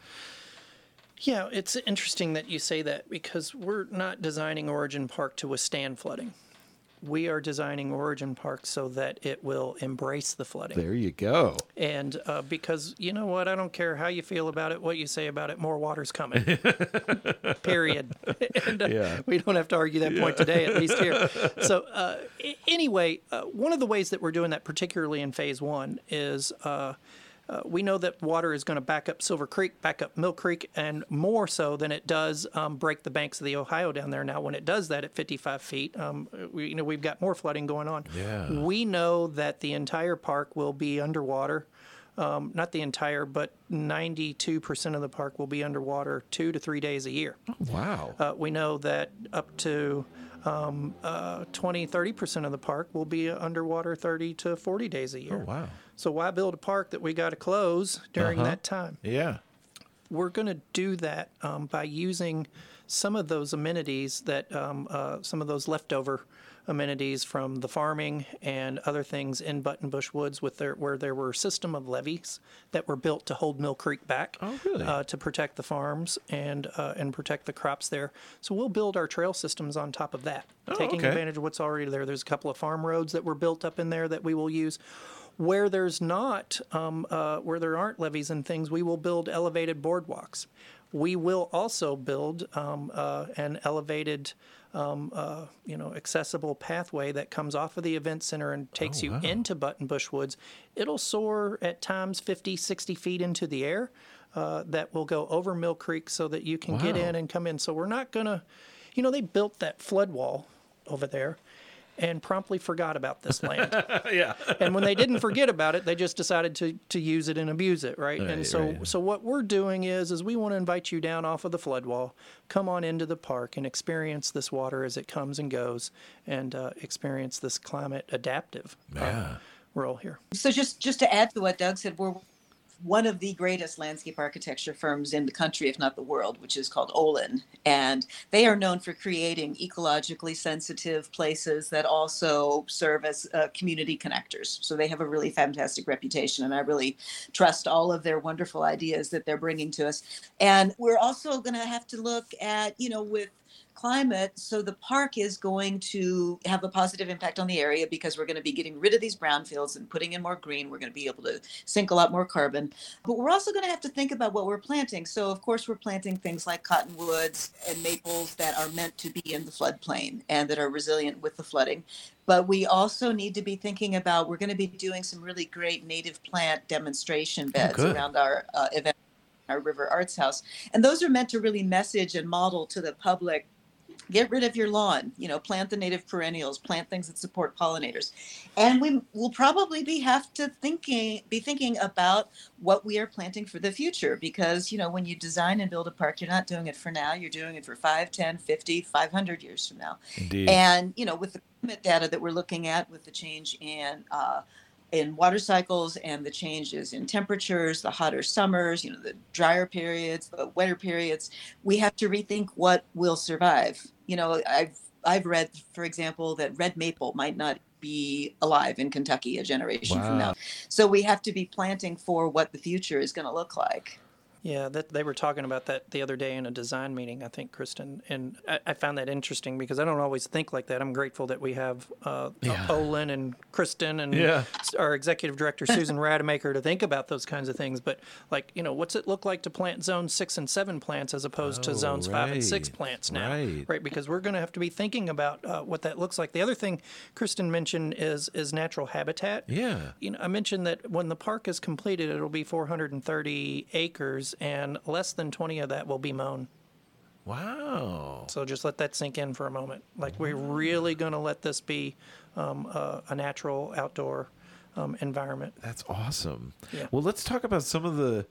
Speaker 2: Yeah, it's interesting that you say that because we're not designing Origin Park to withstand flooding. We are designing Origin Park so that it will embrace the flooding.
Speaker 1: There you go.
Speaker 2: And uh, because you know what, I don't care how you feel about it, what you say about it, more water's coming. Period. and, uh,
Speaker 1: Yeah.
Speaker 2: We don't have to argue that point today, at least here. So, uh, a- anyway, uh, one of the ways that we're doing that, particularly in phase one, is. Uh, we know that water is going to back up Silver Creek, back up Mill Creek, and more so than it does um, break the banks of the Ohio down there. Now, when it does that at 55 feet, um, we, you know we've got more flooding going on.
Speaker 1: Yeah.
Speaker 2: We know that the entire park will be underwater. Um, not the entire, but 92% of the park will be underwater two to three days a year.
Speaker 1: Wow.
Speaker 2: Uh, we know that up to um, uh, 20, 30% of the park will be underwater 30 to 40 days a year.
Speaker 1: Oh, wow.
Speaker 2: So why build a park that we got to close during
Speaker 1: Uh-huh.
Speaker 2: that time?
Speaker 1: Yeah.
Speaker 2: We're going to do that um, by using some of those amenities that um, uh, some of those leftover amenities from the farming and other things in Buttonbush Woods, with their where there were a system of levees that were built to hold Mill Creek back,
Speaker 1: Oh, really?
Speaker 2: uh, to protect the farms and uh, and protect the crops there. So we'll build our trail systems on top of that, taking
Speaker 1: Oh, okay.
Speaker 2: advantage of what's already there. There's a couple of farm roads that were built up in there that we will use. Where there's not, um, uh, where there aren't levees and things, we will build elevated boardwalks. We will also build um, uh, an elevated, um, uh, you know, accessible pathway that comes off of the event center and takes you into Buttonbush Woods. It'll soar at times 50, 60 feet into the air. Uh, that will go over Mill Creek so that you can get in and come in. So we're not gonna, you know, they built that flood wall over there and promptly forgot about this land.
Speaker 1: yeah.
Speaker 2: and when they didn't forget about it, they just decided to to use it and abuse it, right? and so
Speaker 1: right.
Speaker 2: so what we're doing is is we want to invite you down off of the flood wall, come on into the park and experience this water as it comes and goes, and uh, experience this climate adaptive uh,
Speaker 1: Yeah.
Speaker 2: role here.
Speaker 3: So just just to add to what Doug said, we're one of the greatest landscape architecture firms in the country, if not the world, which is called Olin, and they are known for creating ecologically sensitive places that also serve as uh, community connectors. So they have a really fantastic reputation, and I really trust all of their wonderful ideas that they're bringing to us. And we're also going to have to look at, you know, with climate. So the park is going to have a positive impact on the area because we're going to be getting rid of these brownfields and putting in more green. We're going to be able to sink a lot more carbon. But we're also going to have to think about what we're planting. So of course we're planting things like cottonwoods and maples that are meant to be in the floodplain and that are resilient with the flooding. But we also need to be thinking about we're going to be doing some really great native plant demonstration beds
Speaker 1: good.
Speaker 3: around our uh, event our River Arts House. And those are meant to really message and model to the public get rid of your lawn you know plant the native perennials plant things that support pollinators and we will probably be have to thinking be thinking about what we are planting for the future because you know when you design and build a park you're not doing it for now you're doing it for 5 10 50 500 years from now
Speaker 1: Indeed.
Speaker 3: and you know, with the climate data that we're looking at, with the change in uh, in water cycles and the changes in temperatures, the hotter summers, you know, the drier periods, the wetter periods, we have to rethink what will survive. You know, I've I've read, for example, that red maple might not be alive in Kentucky a generation from now. So we have to be planting for what the future is going to look like.
Speaker 2: Yeah, that they were talking about that the other day in a design meeting. I think Kristen and I, I found that interesting because I don't always think like that. I'm grateful that we have uh,
Speaker 1: Yeah.
Speaker 2: Olin and Kristen and
Speaker 1: Yeah.
Speaker 2: our executive director Susan Rademacher to think about those kinds of things. But like, you know, what's it look like to plant zone six and seven plants as opposed
Speaker 1: Oh,
Speaker 2: to zones five and six plants now,
Speaker 1: Right.
Speaker 2: Because we're going to have to be thinking about uh, what that looks like. The other thing Kristen mentioned is is natural habitat.
Speaker 1: Yeah.
Speaker 2: You know, I mentioned that when the park is completed, it'll be 430 acres, and less than 20 of that will be mown.
Speaker 1: Wow.
Speaker 2: So just let that sink in for a moment. Like we're really going to let this be um, a, a natural outdoor um, environment.
Speaker 1: That's awesome.
Speaker 2: Yeah.
Speaker 1: Well, let's talk about some of the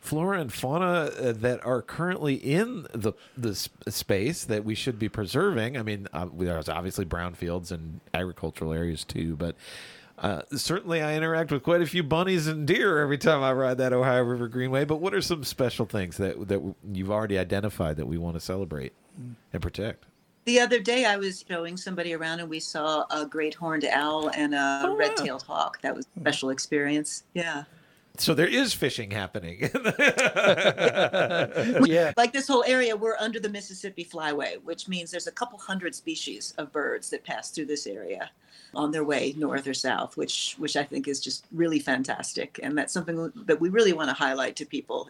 Speaker 1: flora and fauna uh, that are currently in the the space that we should be preserving. I mean, uh, there's obviously brownfields and agricultural areas too, but uh, certainly I interact with quite a few bunnies and deer every time I ride that Ohio River Greenway. But what are some special things that that you've already identified that we want to celebrate and protect?
Speaker 3: The other day, I was showing somebody around, and we saw a great horned owl and a
Speaker 1: Oh,
Speaker 3: red-tailed hawk. That was a special experience. Yeah,
Speaker 1: So there is fishing happening.
Speaker 2: yeah.
Speaker 3: like this whole area, we're under the Mississippi Flyway, which means there's a couple hundred species of birds that pass through this area on their way north or south, which which I think is just really fantastic, and that's something that we really want to highlight to people.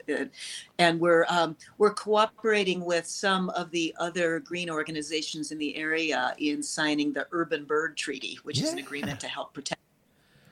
Speaker 3: And we're um, we're cooperating with some of the other green organizations in the area in signing the Urban Bird Treaty, which is an agreement to help protect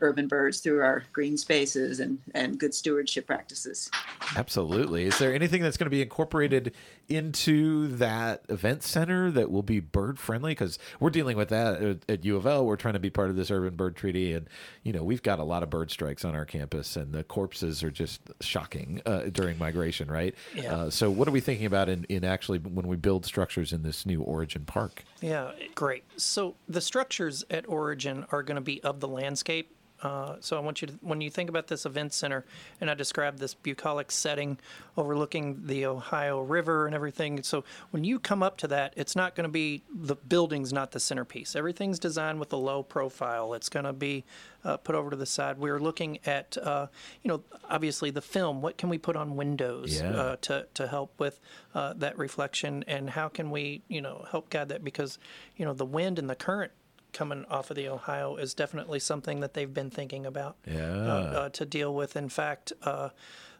Speaker 3: urban birds through our green spaces and and good stewardship practices.
Speaker 1: Absolutely. Is there anything that's going to be incorporated into that event center that will be bird friendly? Because we're dealing with that at, at U of L. We're trying to be part of this urban bird treaty, and you know we've got a lot of bird strikes on our campus, and the corpses are just shocking uh, during migration, right?
Speaker 2: Yeah.
Speaker 1: Uh, so what are we thinking about in, in actually when we build structures in this new Origin Park?
Speaker 2: Yeah, great. So the structures at Origin are going to be of the landscape. Uh, so I want you to, when you think about this event center, and I described this bucolic setting overlooking the Ohio River and everything. So when you come up to that, it's not going to be the building's not the centerpiece. Everything's designed with a low profile. It's going to be uh, put over to the side. We're looking at, uh, you know, obviously the film. What can we put on windows
Speaker 1: Yeah.
Speaker 2: uh, to to help with uh, that reflection, and how can we, you know, help guide that because, you know, the wind and the current coming off of the Ohio is definitely something that they've been thinking about
Speaker 1: Yeah.
Speaker 2: uh, uh, to deal with. In fact, uh,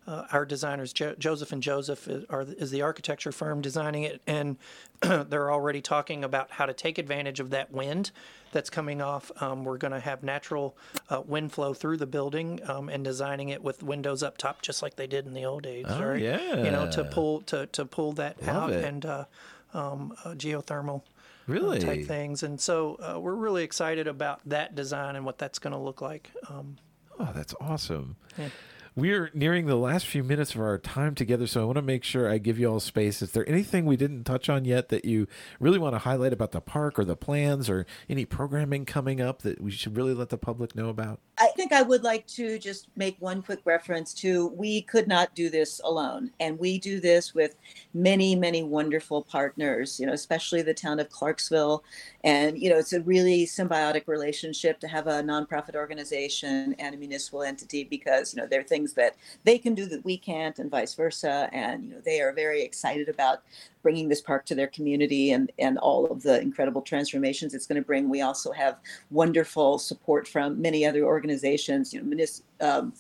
Speaker 2: uh, our designers, jo- Joseph and Joseph, is, are, is the architecture firm designing it, and they're already talking about how to take advantage of that wind that's coming off. Um, we're going to have natural uh, wind flow through the building um, and designing it with windows up top, just like they did in the old days.
Speaker 1: Oh,
Speaker 2: right? You know, to pull to to pull that
Speaker 1: Love
Speaker 2: out
Speaker 1: it.
Speaker 2: and uh, um, uh, geothermal
Speaker 1: Really?
Speaker 2: type things. And so uh, we're really excited about that design and what that's going to look like. Um,
Speaker 1: Oh, that's awesome.
Speaker 2: Yeah.
Speaker 1: We're nearing the last few minutes of our time together, so I want to make sure I give you all space. Is there anything we didn't touch on yet that you really want to highlight about the park or the plans or any programming coming up that we should really let the public know about?
Speaker 3: I think I would like to just make one quick reference to we could not do this alone. And we do this with many, many wonderful partners, you know, especially the town of Clarksville. And, you know, it's a really symbiotic relationship to have a nonprofit organization and a municipal entity because, you know, there are things that they can do that we can't and vice versa. And, you know, they are very excited about bringing this park to their community and, and all of the incredible transformations it's going to bring. We also have wonderful support from many other organizations, you know, munis- um,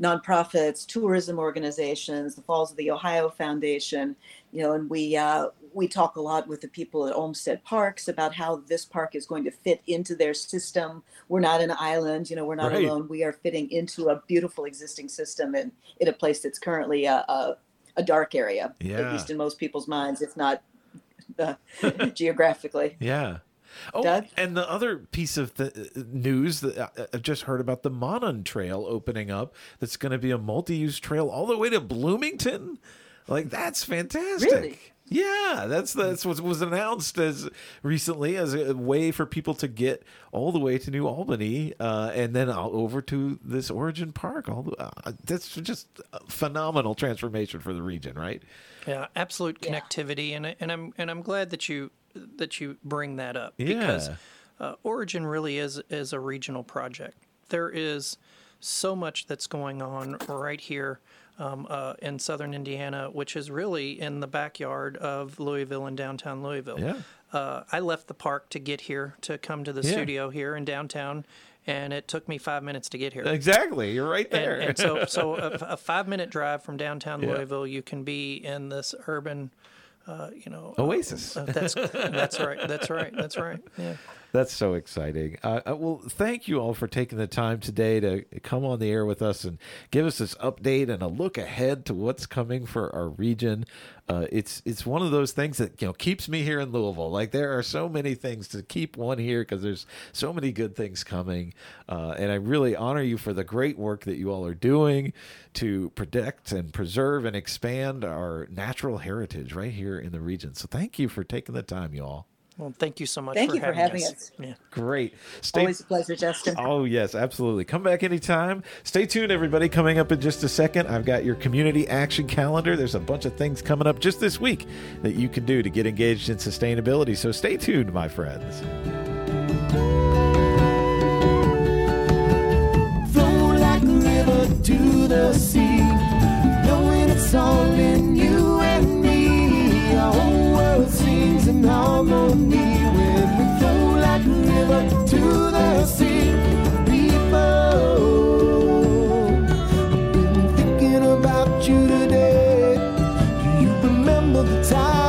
Speaker 3: nonprofits, tourism organizations, the Falls of the Ohio Foundation, you know, and we uh, we talk a lot with the people at Olmsted Parks about how this park is going to fit into their system. We're not an island, you know, we're not
Speaker 1: Right.
Speaker 3: alone. We are fitting into a beautiful existing system and in a place that's currently a, a, a dark area,
Speaker 1: Yeah.
Speaker 3: at least in most people's minds, if not uh, geographically.
Speaker 1: Yeah. Oh,
Speaker 3: Doug?
Speaker 1: and the other piece of the uh, news that I- I've just heard about the Monon Trail opening up. That's going to be a multi-use trail all the way to Bloomington. Like that's fantastic.
Speaker 3: Really?
Speaker 1: Yeah, that's that's what was announced as recently as a way for people to get all the way to New Albany uh, and then all over to this Origin Park. All the, uh, that's just a phenomenal transformation for the region, right?
Speaker 2: Yeah, absolute
Speaker 3: Yeah.
Speaker 2: connectivity, and I- and I'm and I'm glad that you that you bring that up because uh, Origin really is is a regional project. There is so much that's going on right here um, uh, in southern Indiana, which is really in the backyard of Louisville and downtown Louisville.
Speaker 1: Yeah.
Speaker 2: Uh, I left the park to get here, to come to the
Speaker 1: Yeah.
Speaker 2: studio here in downtown, and it took me five minutes to get here.
Speaker 1: Exactly. You're right there.
Speaker 2: And, and so, so a, a five-minute drive from downtown
Speaker 1: Yeah.
Speaker 2: Louisville, you can be in this urban, uh, you know,
Speaker 1: Oasis.
Speaker 2: uh, that's that's right. That's right. That's right. Yeah.
Speaker 1: That's so exciting. Uh, uh, well, thank you all for taking the time today to come on the air with us and give us this update and a look ahead to what's coming for our region. Uh, it's it's one of those things that you know keeps me here in Louisville. Like there are so many things to keep one here because there's so many good things coming, uh, and I really honor you for the great work that you all are doing to protect and preserve and expand our natural heritage right here in the region. So thank you for taking the time, you all.
Speaker 2: Well, thank you so much.
Speaker 3: Thank
Speaker 2: for
Speaker 3: you for
Speaker 2: having
Speaker 3: having
Speaker 2: us.
Speaker 3: us.
Speaker 2: Yeah.
Speaker 1: Great. Stay
Speaker 3: Always a pleasure, Justin.
Speaker 1: Oh, yes, absolutely. Come back anytime. Stay tuned, everybody. Coming up in just a second, I've got your community action calendar. There's a bunch of things coming up just this week that you can do to get engaged in sustainability. So stay tuned, my friends.
Speaker 4: flow like a river to the sea, knowing it's all in you and me. Our whole world sings in harmony when we flow like river to the sea. People, I've been thinking about you today. Do you remember the times?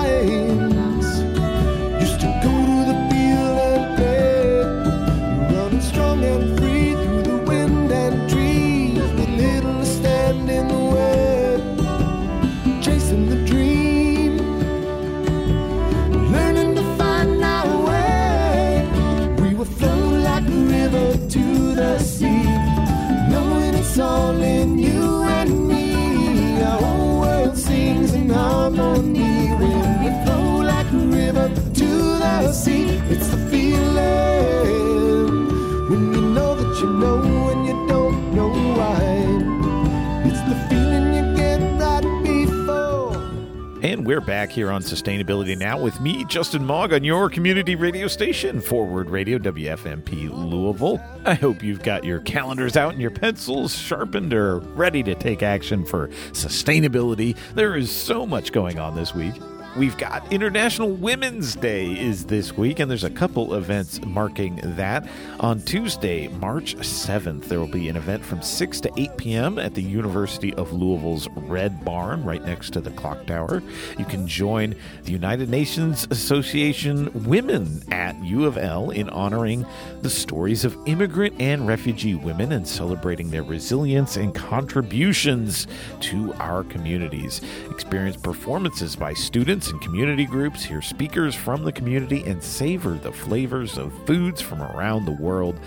Speaker 1: We're back here on Sustainability Now with me, Justin Mog, on your community radio station, Forward Radio, WFMP Louisville. I hope you've got your calendars out and your pencils sharpened or ready to take action for sustainability. There is so much going on this week. We've got International Women's Day is this week, and there's a couple events marking that. On Tuesday, March 7th, there will be an event from 6 to 8 p.m. at the University of Louisville's Red Barn, right next to the clock tower. You can join the United Nations Association Women at U of L in honoring the stories of immigrant and refugee women and celebrating their resilience and contributions to our communities. Experience performances by students and community groups, hear speakers from the community, and savor the flavors of foods from around the world.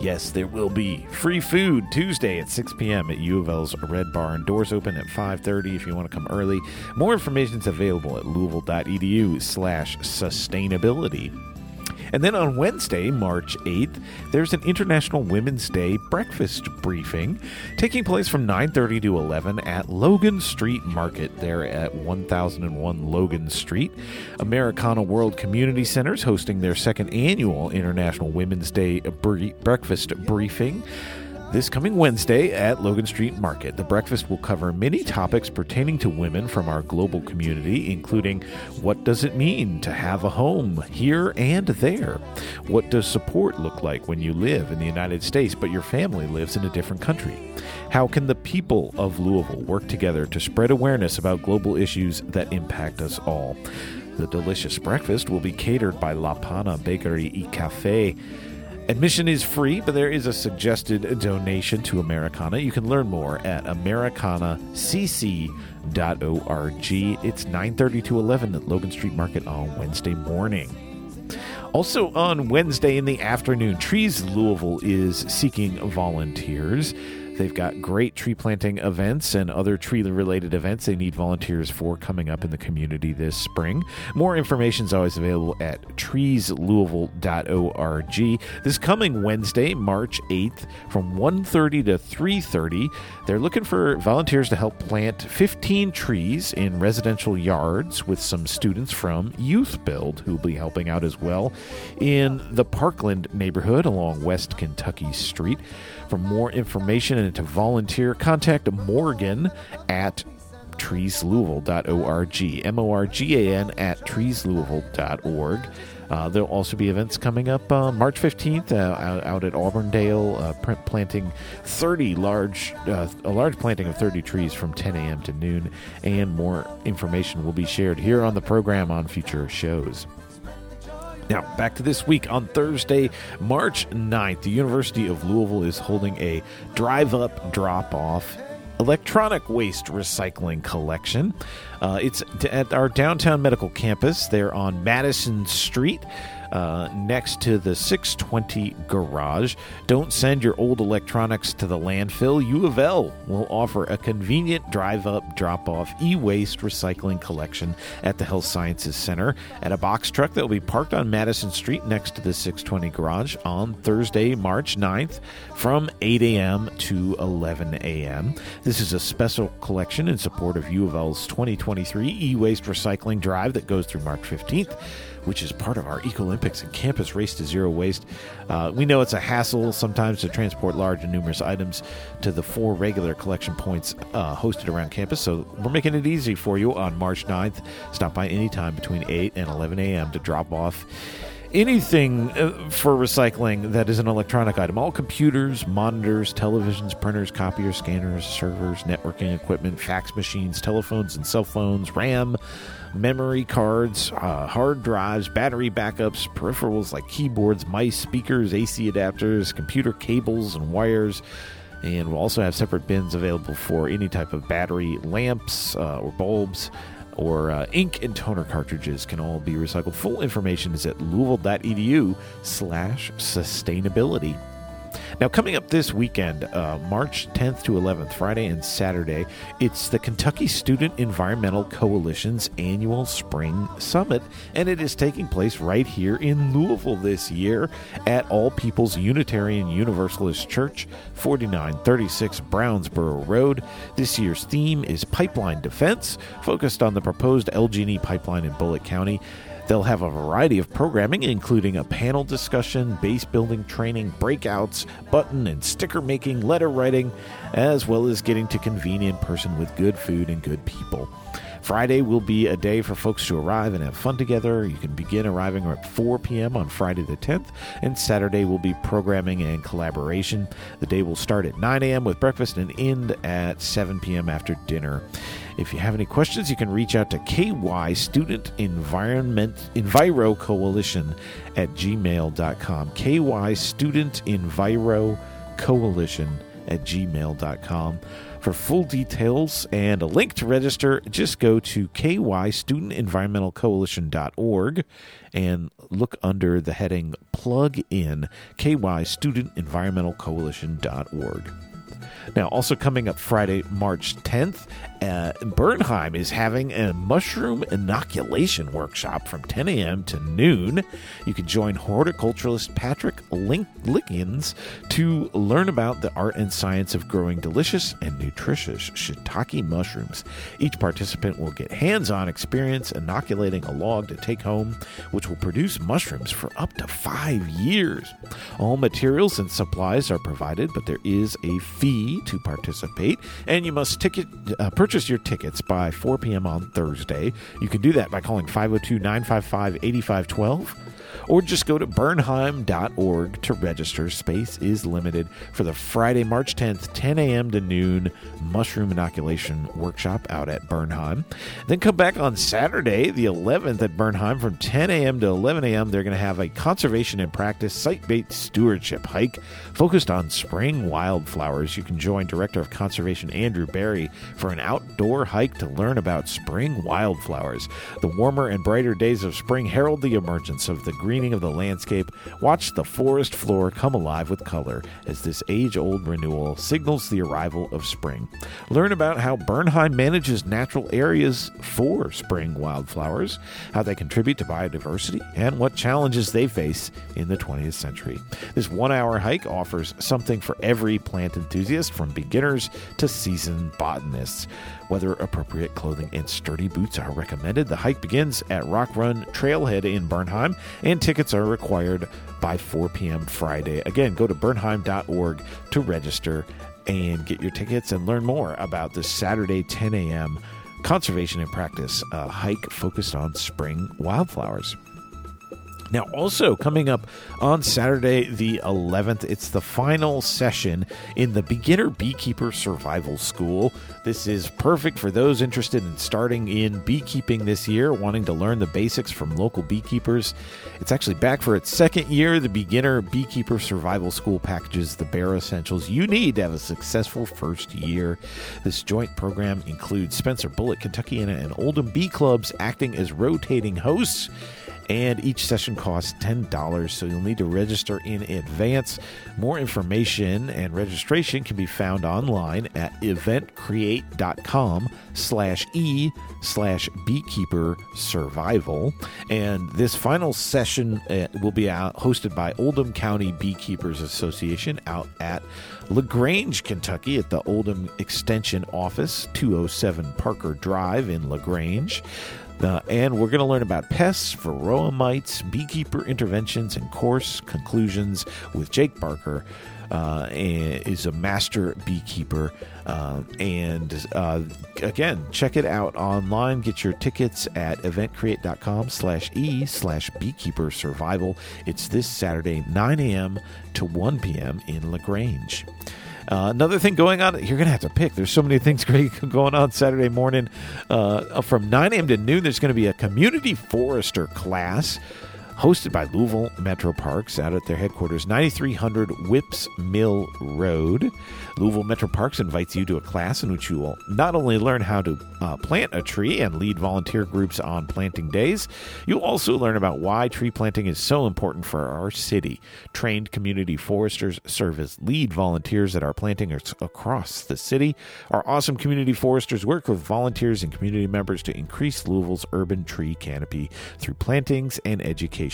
Speaker 1: Yes, there will be free food Tuesday at 6 p.m. at U of L's Red Barn. Doors open at 5:30 if you want to come early. More information is available at louisville.edu slash sustainability. And then on Wednesday, March 8th, there's an International Women's Day breakfast briefing taking place from 9:30 to 11 at Logan Street Market there at 1001 Logan Street. Americana World Community Center is hosting their second annual International Women's Day brie- breakfast briefing. This coming Wednesday at Logan Street Market, the breakfast will cover many topics pertaining to women from our global community, including what does it mean to have a home here and there? What does support look like when you live in the United States but your family lives in a different country? How can the people of Louisville work together to spread awareness about global issues that impact us all? The delicious breakfast will be catered by La Pana Bakery y Cafe. Admission is free, but there is a suggested donation to Americana. You can learn more at americanacc.org. It's 9:30 to 11 at Logan Street Market on Wednesday morning. Also on Wednesday in the afternoon, Trees Louisville is seeking volunteers. They've got great tree planting events and other tree related events they need volunteers for coming up in the community this spring. More information is always available at treeslouisville.org. This coming Wednesday, March 8th from 1:30 to 3:30, they're looking for volunteers to help plant 15 trees in residential yards with some students from Youth Build who will be helping out as well in the Parkland neighborhood along West Kentucky Street. For more information and to volunteer, contact Morgan at treeslouisville.org. M O R G A N at treeslouisville.org. Uh, there'll also be events coming up uh, March 15th uh, out, out at Auburndale, uh, planting 30 large, uh, a large planting of 30 trees from 10 a.m. to noon, and more information will be shared here on the program on future shows. Now, back to this week. On Thursday, March 9th, the University of Louisville is holding a drive up drop off electronic waste recycling collection. Uh, it's at our downtown medical campus. They're on Madison Street uh, next to the 620 garage. Don't send your old electronics to the landfill. U of L will offer a convenient drive up, drop off e waste recycling collection at the Health Sciences Center at a box truck that will be parked on Madison Street next to the 620 garage on Thursday, March 9th from 8 a.m. to 11 a.m. This is a special collection in support of U of L's 2023 e waste recycling drive that goes through March 15th which is part of our Eco Olympics and campus race to zero waste. Uh, we know it's a hassle sometimes to transport large and numerous items to the four regular collection points uh, hosted around campus, so we're making it easy for you on March 9th. Stop by anytime between 8 and 11 a.m. to drop off anything uh, for recycling that is an electronic item all computers monitors televisions printers copiers scanners servers networking equipment fax machines telephones and cell phones ram memory cards uh, hard drives battery backups peripherals like keyboards mice speakers ac adapters computer cables and wires and we'll also have separate bins available for any type of battery lamps uh, or bulbs or uh, ink and toner cartridges can all be recycled. Full information is at louisville.edu slash sustainability. Now, coming up this weekend, uh, March 10th to 11th, Friday and Saturday, it's the Kentucky Student Environmental Coalition's annual Spring Summit, and it is taking place right here in Louisville this year at All People's Unitarian Universalist Church, 4936 Brownsboro Road. This year's theme is Pipeline Defense, focused on the proposed LG&E pipeline in Bullitt County. They'll have a variety of programming, including a panel discussion, base building training, breakouts, button and sticker making, letter writing, as well as getting to convene in person with good food and good people. Friday will be a day for folks to arrive and have fun together. You can begin arriving at 4 p.m. on Friday the 10th, and Saturday will be programming and collaboration. The day will start at 9 a.m. with breakfast and end at 7 p.m. after dinner. If you have any questions, you can reach out to KY Student Environment Enviro Coalition at gmail.com. KY Student Enviro Coalition at gmail.com. For full details and a link to register, just go to kystudentenvironmentalcoalition.org and look under the heading Plug In, kystudentenvironmentalcoalition.org. Now, also coming up Friday, March 10th, uh, Bernheim is having a mushroom inoculation workshop from 10 a.m. to noon. You can join horticulturalist Patrick Link- Lickens to learn about the art and science of growing delicious and nutritious shiitake mushrooms. Each participant will get hands on experience inoculating a log to take home, which will produce mushrooms for up to five years. All materials and supplies are provided, but there is a fee to participate, and you must ticket uh, purchase your tickets by 4 p.m. on Thursday. You can do that by calling 502 955 8512 or just go to bernheim.org to register. Space is limited for the Friday, March 10th, 10 a.m. to noon mushroom inoculation workshop out at Bernheim. Then come back on Saturday, the 11th, at Bernheim from 10 a.m. to 11 a.m. They're going to have a conservation and practice site based stewardship hike focused on spring wildflowers. You can join Director of Conservation Andrew Berry for an outdoor hike to learn about spring wildflowers. The warmer and brighter days of spring herald the emergence of the greening of the landscape, watch the forest floor come alive with color as this age old renewal signals the arrival of spring. Learn about how Bernheim manages natural areas for spring wildflowers, how they contribute to biodiversity, and what challenges they face in the 20th century. This one hour hike offers something for every plant enthusiast, from beginners to seasoned botanists. Weather appropriate clothing and sturdy boots are recommended. The hike begins at Rock Run Trailhead in Bernheim, and tickets are required by 4 p.m. Friday. Again, go to bernheim.org to register and get your tickets and learn more about this Saturday 10 a.m. Conservation and Practice uh, hike focused on spring wildflowers. Now, also coming up on Saturday, the 11th, it's the final session in the Beginner Beekeeper Survival School. This is perfect for those interested in starting in beekeeping this year, wanting to learn the basics from local beekeepers. It's actually back for its second year. The Beginner Beekeeper Survival School packages the bare essentials you need to have a successful first year. This joint program includes Spencer Bullitt, Kentuckiana, and Oldham Bee Clubs acting as rotating hosts and each session costs $10 so you'll need to register in advance. More information and registration can be found online at eventcreate.com slash e slash beekeeper survival. And this final session uh, will be hosted by oldham county beekeepers association out at lagrange kentucky at the oldham extension office 207 parker drive in lagrange uh, and we're going to learn about pests, varroa mites, beekeeper interventions, and course conclusions with Jake Barker. Uh, is a master beekeeper. Uh, and uh, again, check it out online. Get your tickets at eventcreate.com slash e slash beekeeper survival. It's this Saturday, 9 a.m. to 1 p.m. in LaGrange. Uh, another thing going on, you're going to have to pick. There's so many things great going on Saturday morning. Uh, from 9 a.m. to noon, there's going to be a community forester class hosted by Louisville Metro Parks out at their headquarters, 9300 Whipps Mill Road. Louisville Metro Parks invites you to a class in which you will not only learn how to uh, plant a tree and lead volunteer groups on planting days, you'll also learn about why tree planting is so important for our city. Trained community foresters serve as lead volunteers at our planting across the city. Our awesome community foresters work with volunteers and community members to increase Louisville's urban tree canopy through plantings and education.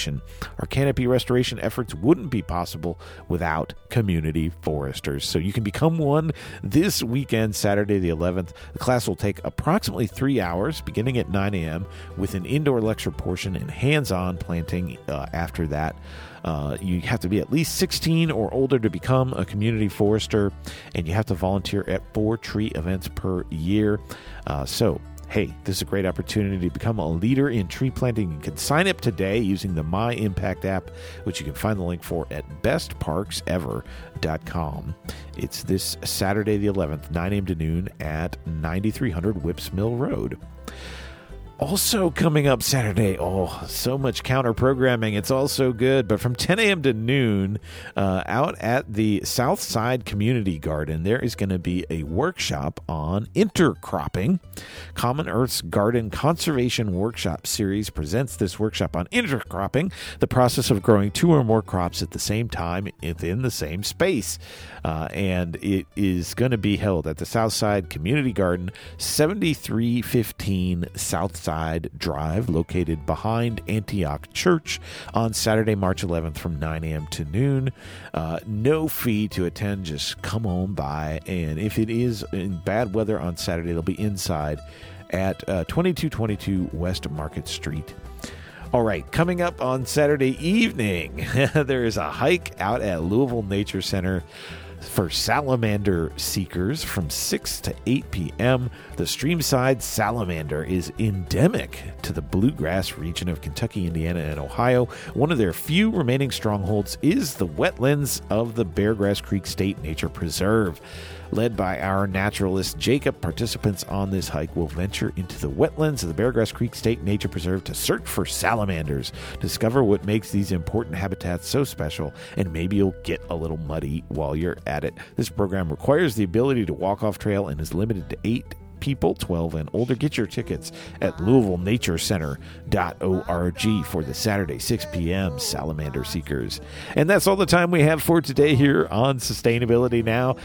Speaker 1: Our canopy restoration efforts wouldn't be possible without community foresters. So you can become one this weekend, Saturday the 11th. The class will take approximately three hours, beginning at 9 a.m., with an indoor lecture portion and hands on planting uh, after that. Uh, you have to be at least 16 or older to become a community forester, and you have to volunteer at four tree events per year. Uh, so, Hey, this is a great opportunity to become a leader in tree planting. You can sign up today using the My Impact app, which you can find the link for at bestparksever.com. It's this Saturday, the 11th, 9 a.m. to noon at 9300 Whipps Mill Road. Also coming up Saturday, oh, so much counter programming. It's all so good. But from 10 a.m. to noon, uh, out at the South Side Community Garden, there is going to be a workshop on intercropping. Common Earth's Garden Conservation Workshop Series presents this workshop on intercropping, the process of growing two or more crops at the same time within the same space. Uh, and it is going to be held at the South Side Community Garden, 7315 South Drive, located behind Antioch Church on Saturday, March 11th from 9 a.m. to noon. Uh, no fee to attend, just come on by. And if it is in bad weather on Saturday, they'll be inside at uh, 2222 West Market Street. All right, coming up on Saturday evening, there is a hike out at Louisville Nature Center for salamander seekers from 6 to 8 p.m. The streamside salamander is endemic to the bluegrass region of Kentucky, Indiana, and Ohio. One of their few remaining strongholds is the wetlands of the Beargrass Creek State Nature Preserve. Led by our naturalist Jacob, participants on this hike will venture into the wetlands of the Beargrass Creek State Nature Preserve to search for salamanders, discover what makes these important habitats so special, and maybe you'll get a little muddy while you're at it. This program requires the ability to walk off trail and is limited to eight people 12 and older. Get your tickets at LouisvilleNatureCenter.org for the Saturday 6 p.m. Salamander Seekers. And that's all the time we have for today here on Sustainability Now.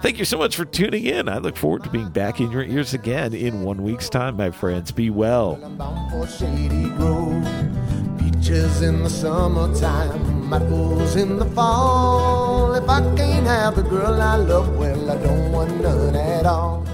Speaker 1: Thank you so much for tuning in. I look forward to being back in your ears again in one week's time, my friends. Be well. Beaches in the summertime, apples in the fall. If I can't have the girl I love, well, I don't want none at all.